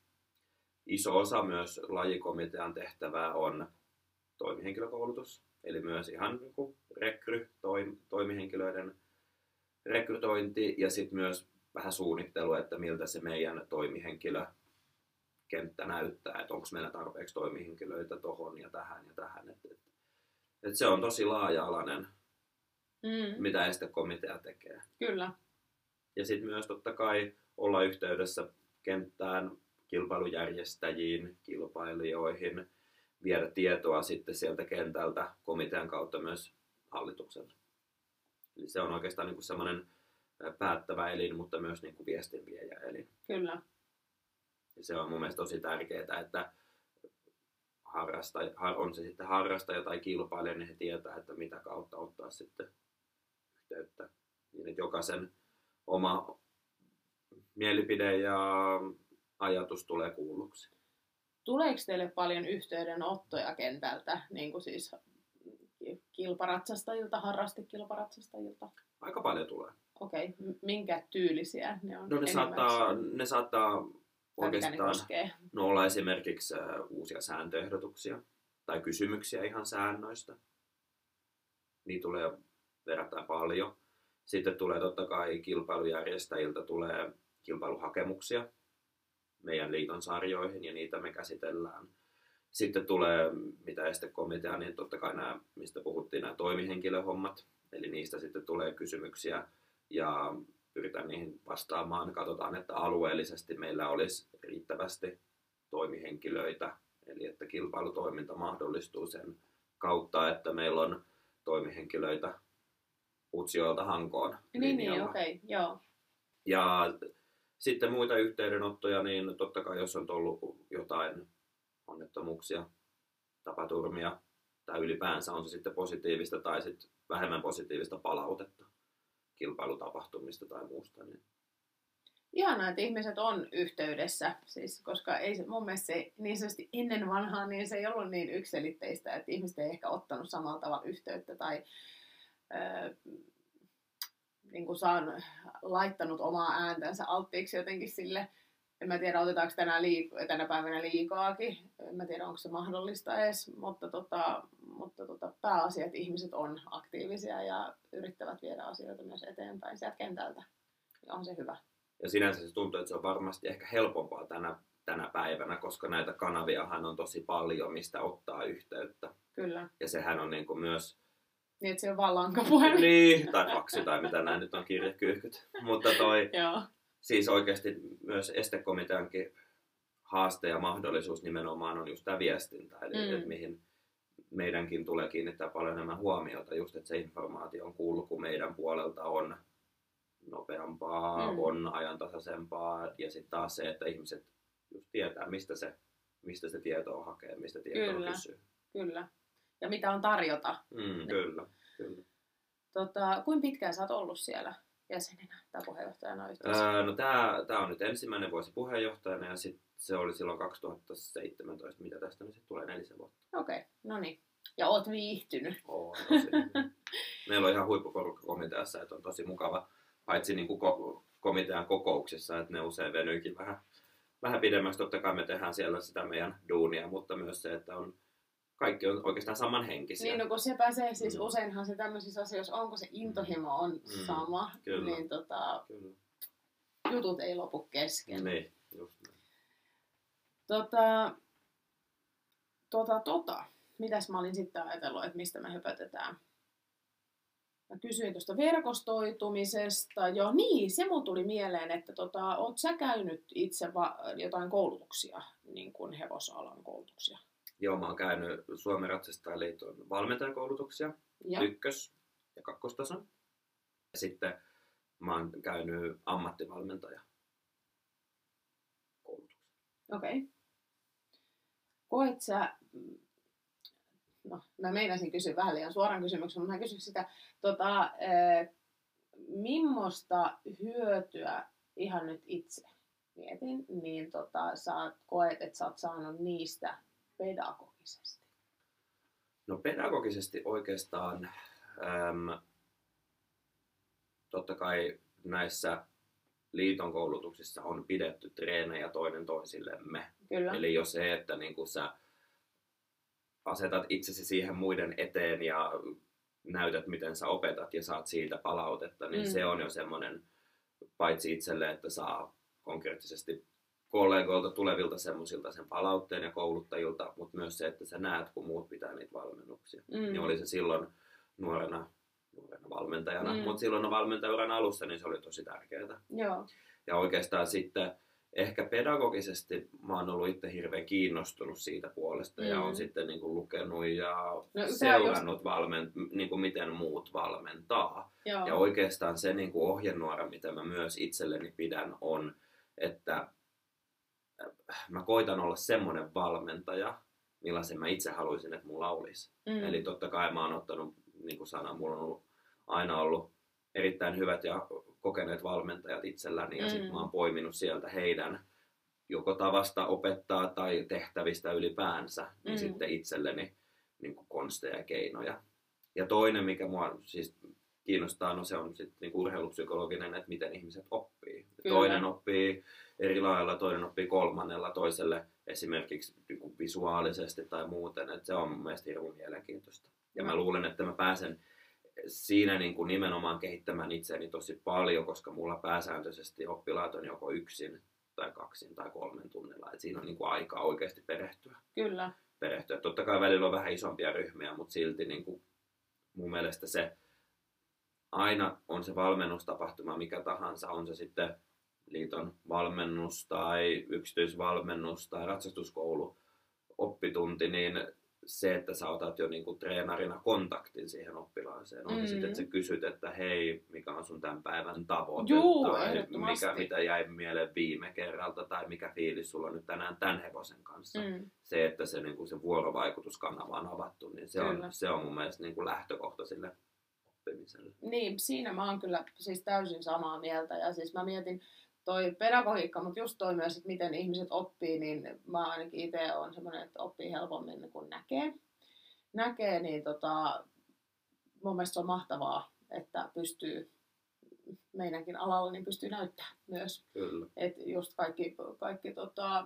Iso osa myös lajikomitean tehtävää on toimihenkilökoulutus, eli myös ihan niin rekry, toimihenkilöiden rekrytointi ja sitten myös vähän suunnittelu, että miltä se meidän toimihenkilö kenttä näyttää, että onko meillä tarpeeksi toimihenkilöitä tohon ja tähän ja tähän. Et, et, et se on tosi laaja-alainen, mm. mitä estekomitea tekee. Kyllä. Ja sitten myös totta kai olla yhteydessä kenttään, kilpailujärjestäjiin, kilpailijoihin, viedä tietoa sitten sieltä kentältä komitean kautta myös hallitukselle. Eli se on oikeastaan niin semmoinen päättävä elin, mutta myös niin kuin viestinviejä elin. Kyllä. Ja se on mun mielestä tosi tärkeää, että harrasta, on se sitten harrastaja tai kilpailija, niin he tietää, että mitä kautta ottaa sitten yhteyttä. Niin, että jokaisen oma mielipide ja ajatus tulee kuulluksi. Tuleeko teille paljon yhteydenottoja kentältä, niin kuin siis kilparatsastajilta, harrastekilparatsastajilta? Aika paljon tulee. Okei, okay. minkä tyylisiä ne on? No ne saattaa, ne saattaa oikeastaan no olla esimerkiksi uusia sääntöehdotuksia tai kysymyksiä ihan säännöistä. Niitä tulee verrattain paljon. Sitten tulee totta kai kilpailujärjestäjiltä tulee kilpailuhakemuksia meidän liiton sarjoihin ja niitä me käsitellään. Sitten tulee, mitä estekomitea, niin totta kai nämä, mistä puhuttiin, nämä toimihenkilöhommat. Eli niistä sitten tulee kysymyksiä ja pyritään niihin vastaamaan. Katsotaan, että alueellisesti meillä olisi riittävästi toimihenkilöitä, eli että kilpailutoiminta mahdollistuu sen kautta, että meillä on toimihenkilöitä Utsjoelta Hankoon. Niin, niin okei, okay, joo. Ja sitten muita yhteydenottoja, niin totta kai jos on ollut jotain onnettomuuksia, tapaturmia tai ylipäänsä on se sitten positiivista tai sitten vähemmän positiivista palautetta kilpailutapahtumista tai muusta. Niin Ihanaa, että ihmiset on yhteydessä, siis, koska ei se, mun mielestä se niin sanotusti ennen vanhaa, niin se ei ollut niin ykselitteistä, että ihmiset ei ehkä ottanut samalla tavalla yhteyttä tai äh, niin kuin saan laittanut omaa ääntänsä alttiiksi jotenkin sille. En mä tiedä, otetaanko tänä, liik- tänä päivänä liikaakin. En mä tiedä, onko se mahdollista edes, mutta, tota, mutta tota, pääasia, että ihmiset on aktiivisia ja yrittävät viedä asioita myös eteenpäin sieltä kentältä. Ja on se hyvä. Ja sinänsä se tuntuu, että se on varmasti ehkä helpompaa tänä, tänä päivänä, koska näitä kanaviahan on tosi paljon, mistä ottaa yhteyttä. Kyllä. Ja sehän on niin kuin myös niin, että se on vaan lankapuhelin. niin, tai faksi tai mitä näin nyt on kirjekyyhkyt. Mutta toi. siis oikeasti myös estekomiteankin haaste ja mahdollisuus nimenomaan on just tämä viestintä, eli mm. että mihin meidänkin tulee kiinnittää paljon enemmän huomiota, just että se informaation kulku meidän puolelta on nopeampaa, mm. on ajantasaisempaa, ja sitten taas se, että ihmiset just tietää, mistä se, mistä se tietoa hakee, mistä tietoa Kyllä. kysyy. Kyllä ja mitä on tarjota. Mm, kyllä, kyllä. Tota, kuinka pitkään sä oot ollut siellä jäsenenä tai puheenjohtajana Öö, no tää, tää on nyt ensimmäinen vuosi puheenjohtajana ja sit se oli silloin 2017, mitä tästä nyt sitten tulee nelisen vuotta. Okei, okay, no niin. Ja oot viihtynyt. Oon, tosi. Meillä on ihan huippuporukka komiteassa, että on tosi mukava, paitsi niin kuin ko- komitean kokouksissa, että ne usein venyykin vähän, vähän pidemmäksi. Totta kai me tehdään siellä sitä meidän duunia, mutta myös se, että on kaikki on oikeastaan samanhenkisiä. Niin, no kun se, siis mm. useinhan se tämmöisissä asioissa, onko se intohimo on mm. sama, Kyllä. niin tota, Kyllä. jutut ei lopu kesken. Niin, just näin. Tota, tota, tota. Mitäs mä olin sitten ajatellut, että mistä me höpötetään? Mä kysyin tuosta verkostoitumisesta. Joo, niin, se mun tuli mieleen, että tota, oot sä käynyt itse va- jotain koulutuksia, niin kuin hevosalan koulutuksia? Joo, mä oon käynyt Suomen Ratsastajaliiton valmentajakoulutuksia, ja. ykkös- ja kakkostason. Ja sitten mä oon käynyt ammattivalmentaja koulutuksia. Okei. Okay. Koet sä, no mä meinasin kysyä vähän liian suoran kysymyksen, mutta mä kysyn sitä, tota, millaista hyötyä ihan nyt itse mietin, niin tota, sä koet, että sä oot saanut niistä pedagogisesti? No pedagogisesti oikeastaan äm, totta kai näissä liiton koulutuksissa on pidetty treenejä toinen toisillemme. Kyllä. Eli jo se, että niin kuin sä asetat itsesi siihen muiden eteen ja näytät, miten sä opetat ja saat siitä palautetta, niin mm. se on jo semmoinen, paitsi itselle, että saa konkreettisesti kollegoilta tulevilta semmoisilta sen palautteen ja kouluttajilta, mutta myös se, että sä näet, kun muut pitää niitä valmennuksia. Mm. Niin oli se silloin nuorena, nuorena valmentajana, Mm. mutta silloin valmentajuran alussa niin se oli tosi tärkeää. Joo. Ja oikeastaan sitten ehkä pedagogisesti mä oon ollut itse hirveän kiinnostunut siitä puolesta mm. ja on sitten niin kuin lukenut ja on seurannut, valment, niin kuin miten muut valmentaa. Joo. Ja oikeastaan se niin kuin ohjenuora, mitä mä myös itselleni pidän, on, että mä koitan olla semmoinen valmentaja, millaisen mä itse haluaisin, että mulla olisi. mm. Eli totta kai mä oon ottanut, niin kuin sana, mulla on ollut, aina ollut erittäin hyvät ja kokeneet valmentajat itselläni ja Mm. sitten mä oon poiminut sieltä heidän joko tavasta opettaa tai tehtävistä ylipäänsä, niin Mm. sitten itselleni niin kuin konsteja ja keinoja. Ja toinen, mikä mua siis kiinnostaa, no se on sitten niin urheilupsykologinen, että miten ihmiset oppii. Kyllä. Toinen oppii eri lailla, toinen oppii kolmannella, toiselle esimerkiksi niin kuin visuaalisesti tai muuten. että se on mun mielestä hirveän mielenkiintoista. Ja mä luulen, että mä pääsen siinä niin kuin nimenomaan kehittämään itseäni tosi paljon, koska mulla pääsääntöisesti oppilaat on joko yksin tai kaksin tai kolmen tunnilla. Et siinä on niin kuin aikaa oikeasti perehtyä. Kyllä. perehtyä. Totta kai välillä on vähän isompia ryhmiä, mutta silti niin kuin mun mielestä se aina on se valmennustapahtuma mikä tahansa, on se sitten liiton valmennus tai yksityisvalmennus tai ratsastuskoulu oppitunti, niin se, että sä otat jo niinku treenarina kontaktin siihen oppilaaseen. On mm. Sitten, että sä kysyt, että hei, mikä on sun tämän päivän tavoite, Juu, tai mikä, mitä jäi mieleen viime kerralta, tai mikä fiilis sulla on nyt tänään tämän hevosen kanssa. Mm. Se, että se, niin kuin se vuorovaikutuskanava on avattu, niin se Kyllä. on, se on mun mielestä niin kuin lähtökohta sille oppimiselle. Niin, siinä mä oon kyllä siis täysin samaa mieltä. Ja siis mä mietin toi pedagogiikka, mutta just toi myös, että miten ihmiset oppii, niin mä ainakin itse on semmoinen, että oppii helpommin kun näkee. Näkee, niin tota, mun mielestä se on mahtavaa, että pystyy meidänkin alalla niin pystyy näyttämään myös. Kyllä. että just kaikki, kaikki tota,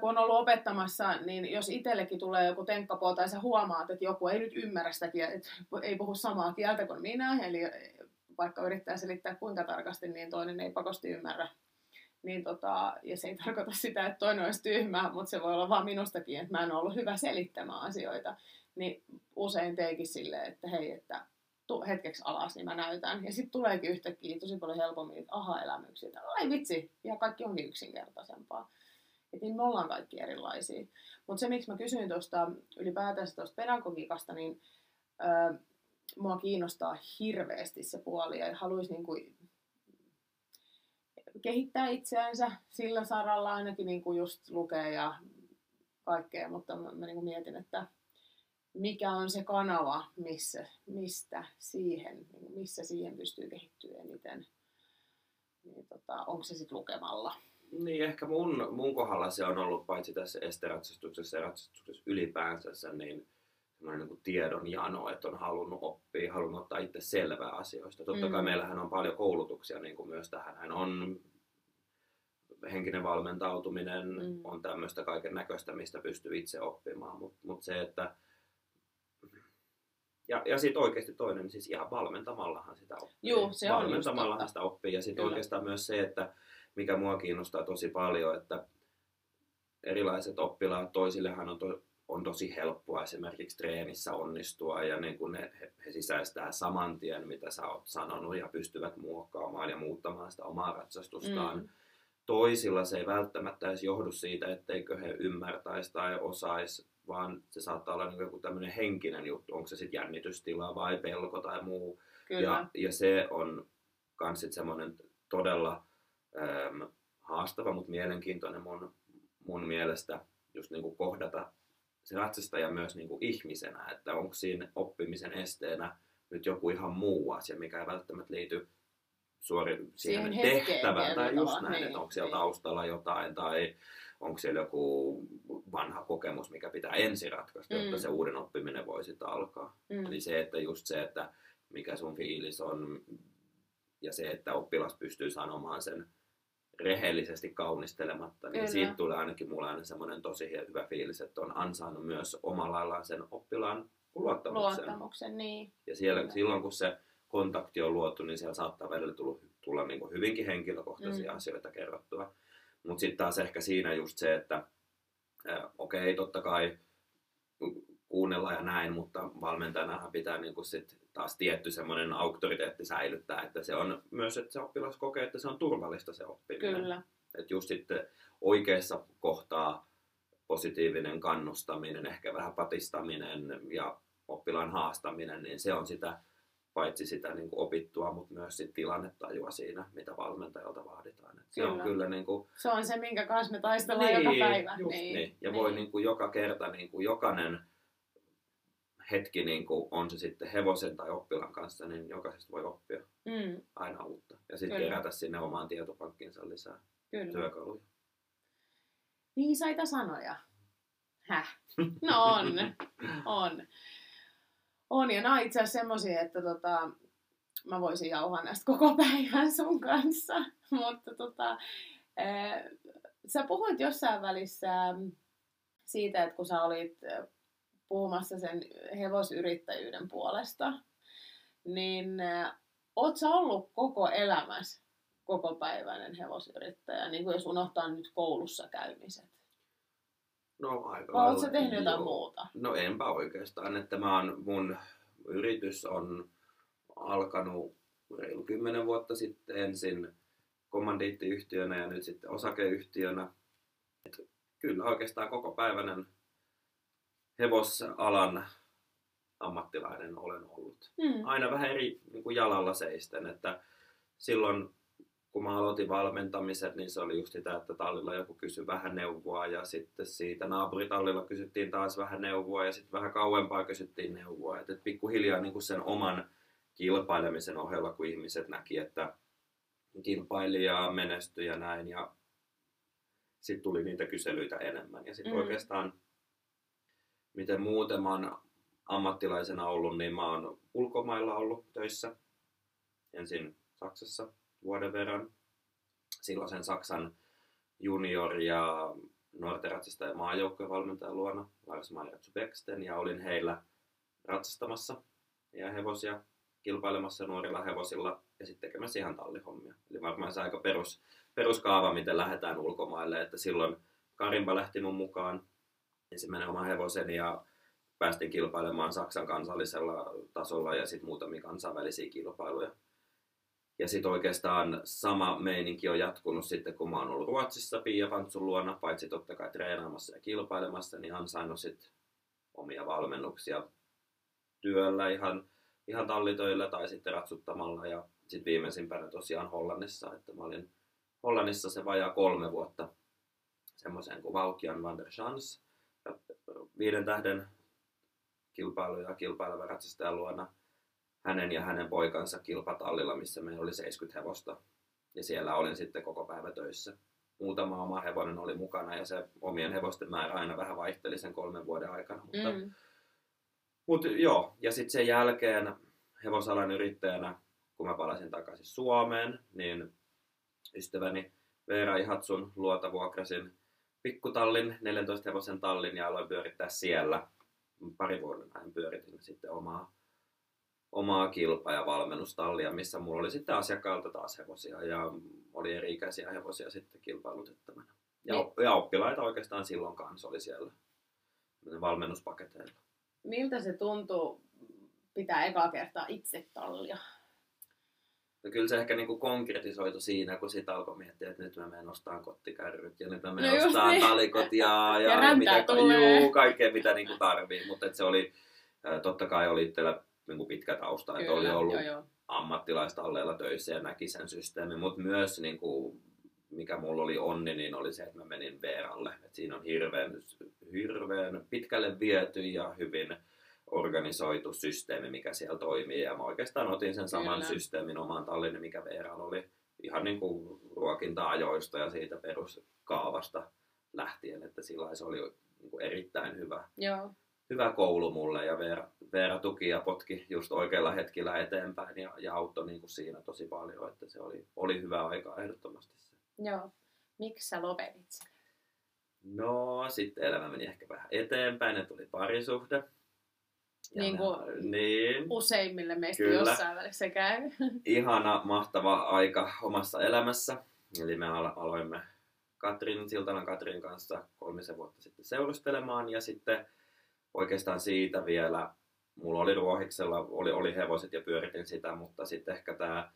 kun on ollut opettamassa, niin jos itsellekin tulee joku tenkkapoo tai sä huomaat, että joku ei nyt ymmärrä sitä, kieltä, että ei puhu samaa kieltä kuin minä, eli vaikka yrittää selittää kuinka tarkasti, niin toinen ei pakosti ymmärrä. Niin tota, ja se ei tarkoita sitä, että toinen olisi tyhmä, mutta se voi olla vaan minustakin, että mä en ollut hyvä selittämään asioita. Niin usein teikin silleen, että hei, että tu- hetkeksi alas, niin mä näytän. Ja sitten tuleekin yhtäkkiä tosi paljon helpommin niitä aha-elämyksiä. Että ai vitsi, ja kaikki onkin yksinkertaisempaa. Et niin me ollaan kaikki erilaisia. Mutta se, miksi mä kysyin tuosta ylipäätänsä tuosta pedagogiikasta, niin öö, mua kiinnostaa hirveästi se puoli ja haluaisi niinku kehittää itseänsä sillä saralla ainakin niinku just lukea ja kaikkea, mutta mä, mä niinku mietin, että mikä on se kanava, missä, mistä siihen, niin missä siihen pystyy kehittyä eniten. Niin tota, onko se sitten lukemalla? Niin, ehkä mun, mun kohdalla se on ollut paitsi tässä esteratsastuksessa ja ratsastuksessa ylipäänsä, niin semmoinen niin tiedonjano, että on halunnut oppia, halunnut ottaa itse selvää asioista. Totta Mm. kai meillähän on paljon koulutuksia niin kuin myös tähän. Hän on henkinen valmentautuminen, Mm. on tämmöistä kaiken näköistä, mistä pystyy itse oppimaan. Mutta mut se, että... Ja, ja sitten oikeasti toinen, siis ihan valmentamallahan sitä oppii. Juu, se on Valmentamallahan totta. sitä oppii. Ja sitten oikeastaan myös se, että mikä mua kiinnostaa tosi paljon, että erilaiset oppilaat, toisillehan on, to, on tosi helppoa esimerkiksi treenissä onnistua ja niin kun ne, he, he sisäistää saman tien, mitä sä oot sanonut ja pystyvät muokkaamaan ja muuttamaan sitä omaa ratsastustaan. Mm. Toisilla se ei välttämättä edes johdu siitä, etteikö he ymmärtäisi tai osaisi, vaan se saattaa olla niin joku tämmöinen henkinen juttu, onko se sitten jännitystila vai pelko tai muu. Kyllä. Ja, ja se on myös semmoinen todella äm, haastava, mutta mielenkiintoinen mun, mun mielestä just niin kuin kohdata se ratsastaja myös niin kuin ihmisenä, että onko siinä oppimisen esteenä nyt joku ihan muu asia, mikä ei välttämättä liity suori siihen, Siihen tehtävään tai just tavalla, näin, niin, että onko siellä niin. taustalla jotain tai onko siellä joku vanha kokemus, mikä pitää ensin ratkaista, mm. jotta se uuden oppiminen voi sitten alkaa. Mm. Eli se, että just se, että mikä sun fiilis on ja se, että oppilas pystyy sanomaan sen rehellisesti kaunistelematta, niin Kyllä. siitä tulee ainakin mulle aina semmoinen tosi hyvä fiilis, että on ansainnut myös omalla laillaan sen oppilaan luottamuksen. Luottamuksen, niin. Ja siellä, silloin kun se kontakti on luotu, niin siellä saattaa välillä tulla, tulla niin kuin hyvinkin henkilökohtaisia mm. asioita kerrottua. Mutta sitten taas ehkä siinä just se, että okei, okay, totta kai kuunnella ja näin, mutta valmentajanahan pitää niin kuin sit taas tietty semmoinen auktoriteetti säilyttää, että se on myös, että se oppilas kokee, että se on turvallista se oppiminen. Kyllä. Että just sitten oikeassa kohtaa positiivinen kannustaminen, ehkä vähän patistaminen ja oppilaan haastaminen, niin se on sitä paitsi sitä niin kuin opittua, mutta myös sit tilannetajua siinä, mitä valmentajalta vaaditaan. Et se on kyllä niin kuin... Se on se, minkä kanssa me taistellaan niin, joka päivä. Just niin. niin. Ja niin. voi niin kuin joka kerta, niin kuin jokainen hetki, niin kuin on se sitten hevosen tai oppilaan kanssa, niin jokaisesta voi oppia mm. aina uutta. Ja sitten kerätä sinne omaan tietopankkiinsa lisää Kyllä. työkaluja. Viisaita sanoja. Häh? No on, on. On, ja nämä on itse asiassa semmosia, että tota, mä voisin jauhaa näistä koko päivän sun kanssa. Mutta tota, ää, sä puhuit jossain välissä siitä, että kun sä olit puhumassa sen hevosyrittäjyyden puolesta, niin oot sä ollut koko elämässä koko päiväinen hevosyrittäjä, niin kuin jos unohtaa nyt koulussa käymiset? No aika Vai Oletko tehnyt jotain joo. muuta? No enpä oikeastaan, että mä oon, mun yritys on alkanut reilu kymmenen vuotta sitten ensin kommandiittiyhtiönä ja nyt sitten osakeyhtiönä. Et kyllä oikeastaan koko päiväinen hevosalan ammattilainen olen ollut. Mm. Aina vähän eri niin kuin jalalla seisten, että silloin kun mä aloitin valmentamisen, niin se oli just sitä, että tallilla joku kysyi vähän neuvoa ja sitten siitä naapuritallilla kysyttiin taas vähän neuvoa ja sitten vähän kauempaa kysyttiin neuvoa. Että et pikkuhiljaa niin kuin sen oman kilpailemisen ohella, kun ihmiset näki, että kilpailija menestyi ja näin ja sitten tuli niitä kyselyitä enemmän. Ja sitten mm. oikeastaan, miten muuten mä oon ammattilaisena ollut, niin mä oon ulkomailla ollut töissä. Ensin Saksassa vuoden verran silloisen Saksan junior- ja nuorten ratsastajan maajoukkojen valmentajan luona, Lars Marijatsu Beksten, ja olin heillä ratsastamassa ja hevosia kilpailemassa nuorilla hevosilla ja sitten tekemässä ihan tallihommia. Eli varmaan se aika perus, peruskaava, miten lähdetään ulkomaille, että silloin Karimba lähti mun mukaan ensimmäinen oma hevoseni ja päästin kilpailemaan Saksan kansallisella tasolla ja sitten muutamia kansainvälisiä kilpailuja. Ja sitten oikeastaan sama meininki on jatkunut sitten, kun mä oon ollut Ruotsissa Pia Pantsun luona, paitsi totta kai treenaamassa ja kilpailemassa, niin ansainnut sitten omia valmennuksia työllä ihan, ihan tallitöillä tai sitten ratsuttamalla. Ja sitten viimeisimpänä tosiaan Hollannissa, että mä olin Hollannissa se vajaa kolme vuotta semmoiseen kuin Valkian van der viiden tähden kilpailu ja kilpaileva ratsastajan luona hänen ja hänen poikansa kilpatallilla, missä meillä oli 70 hevosta. Ja siellä olin sitten koko päivä töissä. Muutama oma hevonen oli mukana ja se omien hevosten määrä aina vähän vaihteli sen kolmen vuoden aikana. Mutta, mm. mutta joo, ja sitten sen jälkeen hevosalan yrittäjänä, kun mä palasin takaisin Suomeen, niin ystäväni Veera Ihatsun luota vuokrasin pikkutallin, 14 hevosen tallin ja aloin pyörittää siellä. Pari vuoden ajan pyöritin sitten omaa omaa kilpa- ja valmennustallia, missä mulla oli sitten asiakkailta taas hevosia ja oli eri-ikäisiä hevosia sitten kilpailutettavana. Ja, niin. ja oppilaita oikeastaan silloin kanssa oli siellä valmennuspaketeilla. Miltä se tuntuu pitää ekaa kertaa itse tallia? No kyllä se ehkä niinku konkretisoitu siinä, kun sitä alkoi miettiä, että nyt mä menen ostamaan kottikärryt ja nyt mä menen no ostamaan niin. talikot ja, ja, ja mitä, juu, kaikkea mitä niinku tarvii. Mutta se oli, totta kai oli itsellä niin kuin pitkä tausta, Kyllä, että oli ollut joo, joo. ammattilaista alleilla töissä ja näki sen systeemin, mutta myös niin kuin, mikä mulla oli onni, niin oli se, että mä menin Veeralle. Et siinä on hirveän, hirveän pitkälle viety ja hyvin organisoitu systeemi, mikä siellä toimii. Ja mä oikeastaan otin sen saman Kyllä. systeemin omaan tallini, mikä Veeralla oli ihan niin kuin ruokinta-ajoista ja siitä peruskaavasta lähtien, että sillä se oli niin kuin erittäin hyvä, Joo. hyvä koulu mulle ja Veera, Veera tuki ja potki just oikealla hetkellä eteenpäin ja, ja auttoi niin kuin siinä tosi paljon, että se oli, oli hyvä aika ehdottomasti se. Joo. Miksi sä lopetit sen? No, sitten elämä meni ehkä vähän eteenpäin ja tuli parisuhde. Niin me- kuin- niin, Useimmille meistä Kyllä. jossain välissä käy. ihana, mahtava aika omassa elämässä. Eli me alo- aloimme Katrin, Siltalan Katrin kanssa kolmisen vuotta sitten seurustelemaan ja sitten oikeastaan siitä vielä, mulla oli Ruohiksella, oli, oli hevoset ja pyöritin sitä, mutta sitten ehkä tämä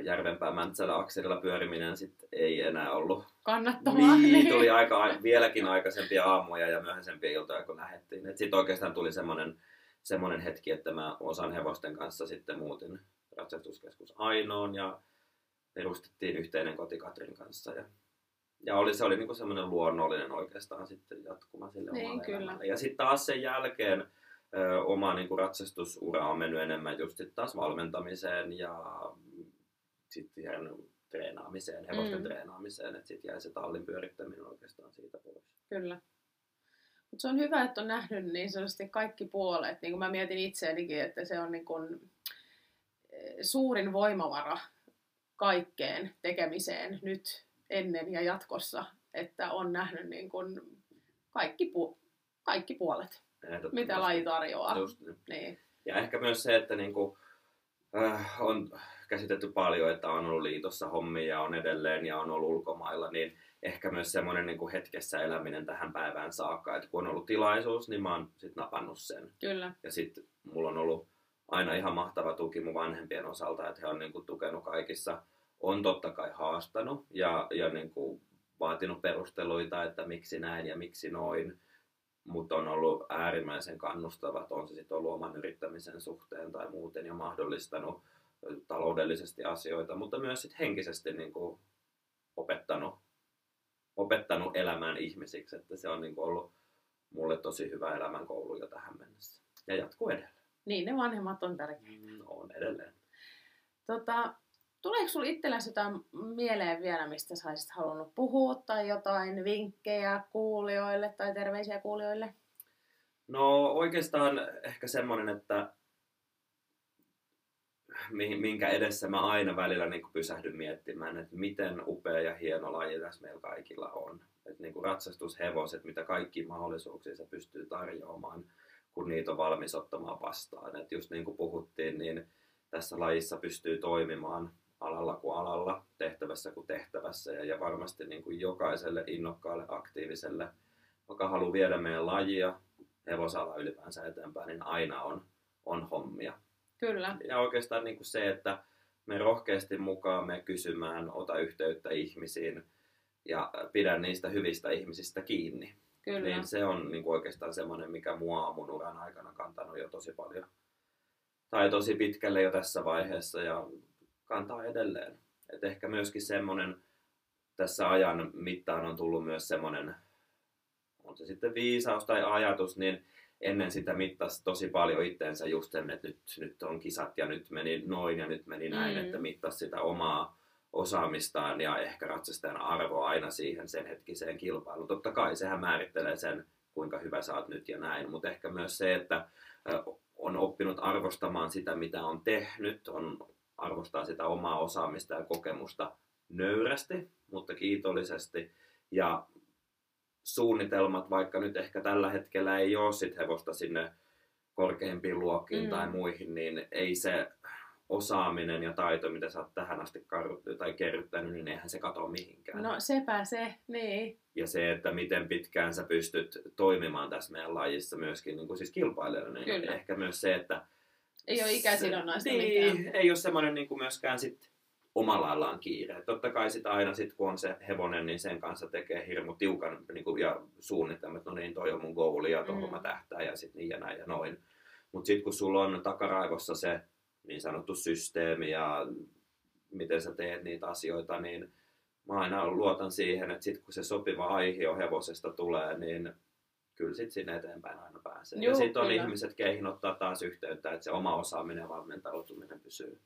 Järvenpää Mäntsälä akselilla pyöriminen sit ei enää ollut. Kannattavaa. Niin, tuli aika, vieläkin aikaisempia aamuja ja myöhäisempiä iltoja, kun lähdettiin. Sitten oikeastaan tuli semmoinen, semmoinen hetki, että mä osan hevosten kanssa sitten muutin ratsastuskeskus Ainoon ja perustettiin yhteinen koti Katrin kanssa. Ja, ja oli, se oli niinku semmoinen luonnollinen oikeastaan sitten jatkuma sille Niin, omalle kyllä. elämälle. Ja sitten taas sen jälkeen ö, oma niinku ratsastusura on mennyt enemmän just sit taas valmentamiseen ja sitten ihan treenaamiseen, hevosten Mm. mm. treenaamiseen, että sitten jäi se tallin pyörittäminen oikeastaan siitä pois. Kyllä. Mutta se on hyvä, että on nähnyt niin sanotusti kaikki puolet. Niin kuin mä mietin itseänikin, että se on niin kuin eh, suurin voimavara kaikkeen tekemiseen nyt, ennen ja jatkossa, että on nähnyt niin kuin kaikki, pu- kaikki puolet, mitä laji tarjoaa. Just niin. Niin. Ja ehkä myös se, että niinku, äh, on käsitetty paljon, että on ollut liitossa hommia ja on edelleen ja on ollut ulkomailla, niin ehkä myös semmoinen niinku hetkessä eläminen tähän päivään saakka, että kun on ollut tilaisuus, niin mä oon sit napannut sen. Kyllä, Ja sitten mulla on ollut aina ihan mahtava tuki mun vanhempien osalta, että he on niinku tukenut kaikissa. On totta kai haastanut ja, ja niinku vaatinut perusteluita, että miksi näin ja miksi noin. Mutta on ollut äärimmäisen kannustavat, on se sitten ollut oman yrittämisen suhteen tai muuten ja mahdollistanut taloudellisesti asioita, mutta myös sit henkisesti niinku opettanut, opettanut elämään ihmisiksi, että se on niinku ollut mulle tosi hyvä elämänkoulu jo tähän mennessä. Ja jatkuu edelleen. niin ne vanhemmat on tärkeitä. Mm, on edelleen. Tota, tuleeko sinulla itselläsi jotain mieleen vielä, mistä sä olisit halunnut puhua, tai jotain vinkkejä kuulijoille tai terveisiä kuulijoille? No oikeastaan ehkä semmoinen, että minkä edessä mä aina välillä niin pysähdyn miettimään, että miten upea ja hieno laji tässä meillä kaikilla on. Että niin kuin ratsastushevoset, mitä kaikki mahdollisuuksia se pystyy tarjoamaan, kun niitä on valmis ottamaan vastaan. Että just niin kuin puhuttiin, niin tässä lajissa pystyy toimimaan alalla kuin alalla, tehtävässä kuin tehtävässä ja, ja varmasti niin kuin jokaiselle innokkaalle, aktiiviselle, joka haluaa viedä meidän lajia, hevosala ylipäänsä eteenpäin, niin aina on, on hommia. Kyllä, Ja oikeastaan niin kuin se, että me rohkeasti mukaan me kysymään, ota yhteyttä ihmisiin ja pidä niistä hyvistä ihmisistä kiinni. kyllä. Niin se on niin kuin oikeastaan semmoinen, mikä mua on mun uran aikana kantanut jo tosi paljon. Tai tosi pitkälle jo tässä vaiheessa ja kantaa edelleen. Et ehkä myöskin semmoinen tässä ajan mittaan on tullut myös semmoinen, on se sitten viisaus tai ajatus, niin ennen sitä mittasi tosi paljon itteensä just sen, että nyt, nyt on kisat ja nyt meni noin ja nyt meni näin, Mm. että mittasi sitä omaa osaamistaan ja ehkä ratsastajan arvoa aina siihen sen hetkiseen kilpailuun. Totta kai sehän määrittelee sen, kuinka hyvä sä oot nyt ja näin, mutta ehkä myös se, että on oppinut arvostamaan sitä, mitä on tehnyt, on arvostaa sitä omaa osaamista ja kokemusta nöyrästi, mutta kiitollisesti. Ja suunnitelmat, vaikka nyt ehkä tällä hetkellä ei ole sit hevosta sinne korkeimpiin luokkiin Mm. tai muihin, niin ei se osaaminen ja taito, mitä sä oot tähän asti karru- tai kerryttänyt, niin eihän se katoa mihinkään. No sepä se, niin. Ja se, että miten pitkään sä pystyt toimimaan tässä meidän lajissa myöskin niin kuin siis kilpailijana, niin Kyllä. ehkä myös se, että Ei ole ikäsidonnaista se, niin, ei ole semmoinen niin kuin myöskään sit omalla laillaan kiire. Totta kai sitä aina sit, kun on se hevonen, niin sen kanssa tekee hirmu tiukan niin kuin, ja suunnitelmat, että no niin, toi on mun goali ja tuohon Mm. mä tähtään ja sit niin ja näin ja noin. Mutta sitten kun sulla on takaraivossa se niin sanottu systeemi ja miten sä teet niitä asioita, niin mä aina luotan siihen, että sit kun se sopiva aihio hevosesta tulee, niin kyllä sit sinne eteenpäin aina pääsee. Juu, ja sitten on kyllä. ihmiset, keihin ottaa taas yhteyttä, että se oma osaaminen ja valmentautuminen pysyy,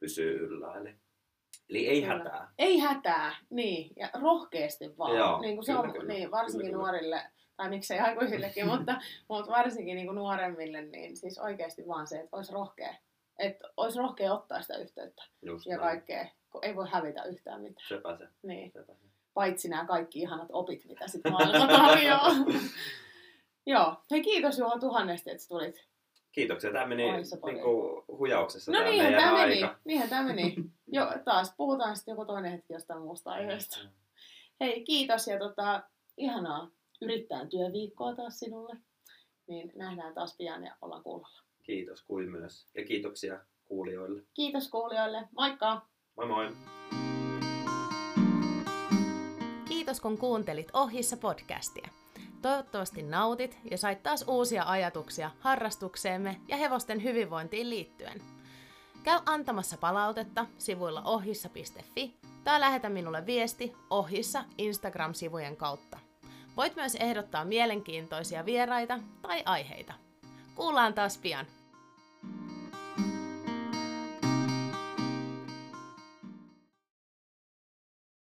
pysyy yllä. Eli Eli ei Kyllä. hätää. Ei hätää, niin, ja rohkeasti vaan. Joo, niin kuin se kyllä, on, kyllä. niin, varsinkin Kyllä, nuorille, tai miksei aikuisillekin, mutta, mutta varsinkin niin kuin nuoremmille, niin siis oikeasti vaan se, että olisi rohkea. Että olisi rohkea ottaa sitä yhteyttä Just ja näin. kaikkea, kun ei voi hävitä yhtään mitään. Sepä se. Niin. Sepä se. Paitsi nämä kaikki ihanat opit, mitä sitten maailma tarjoaa. Joo, hei kiitos Juha tuhannesti, että tulit. Kiitoksia. Tämä meni paljon. niinku huijauksessa No niinhän tämä meni, niinhän tämä meni. Jo, taas puhutaan sitten joku toinen hetki jostain muusta aiheesta. Hei, kiitos ja tota, ihanaa yrittäjän työviikkoa taas sinulle. Niin nähdään taas pian ja ollaan kuulolla. Kiitos kuin myös. Ja kiitoksia kuulijoille. Kiitos kuulijoille. Moikka! Moi moi! Kiitos kun kuuntelit Ohissa podcastia. Toivottavasti nautit ja sait taas uusia ajatuksia harrastukseemme ja hevosten hyvinvointiin liittyen. Käy antamassa palautetta sivuilla ohissa.fi tai lähetä minulle viesti ohissa Instagram-sivujen kautta. Voit myös ehdottaa mielenkiintoisia vieraita tai aiheita. Kuullaan taas pian.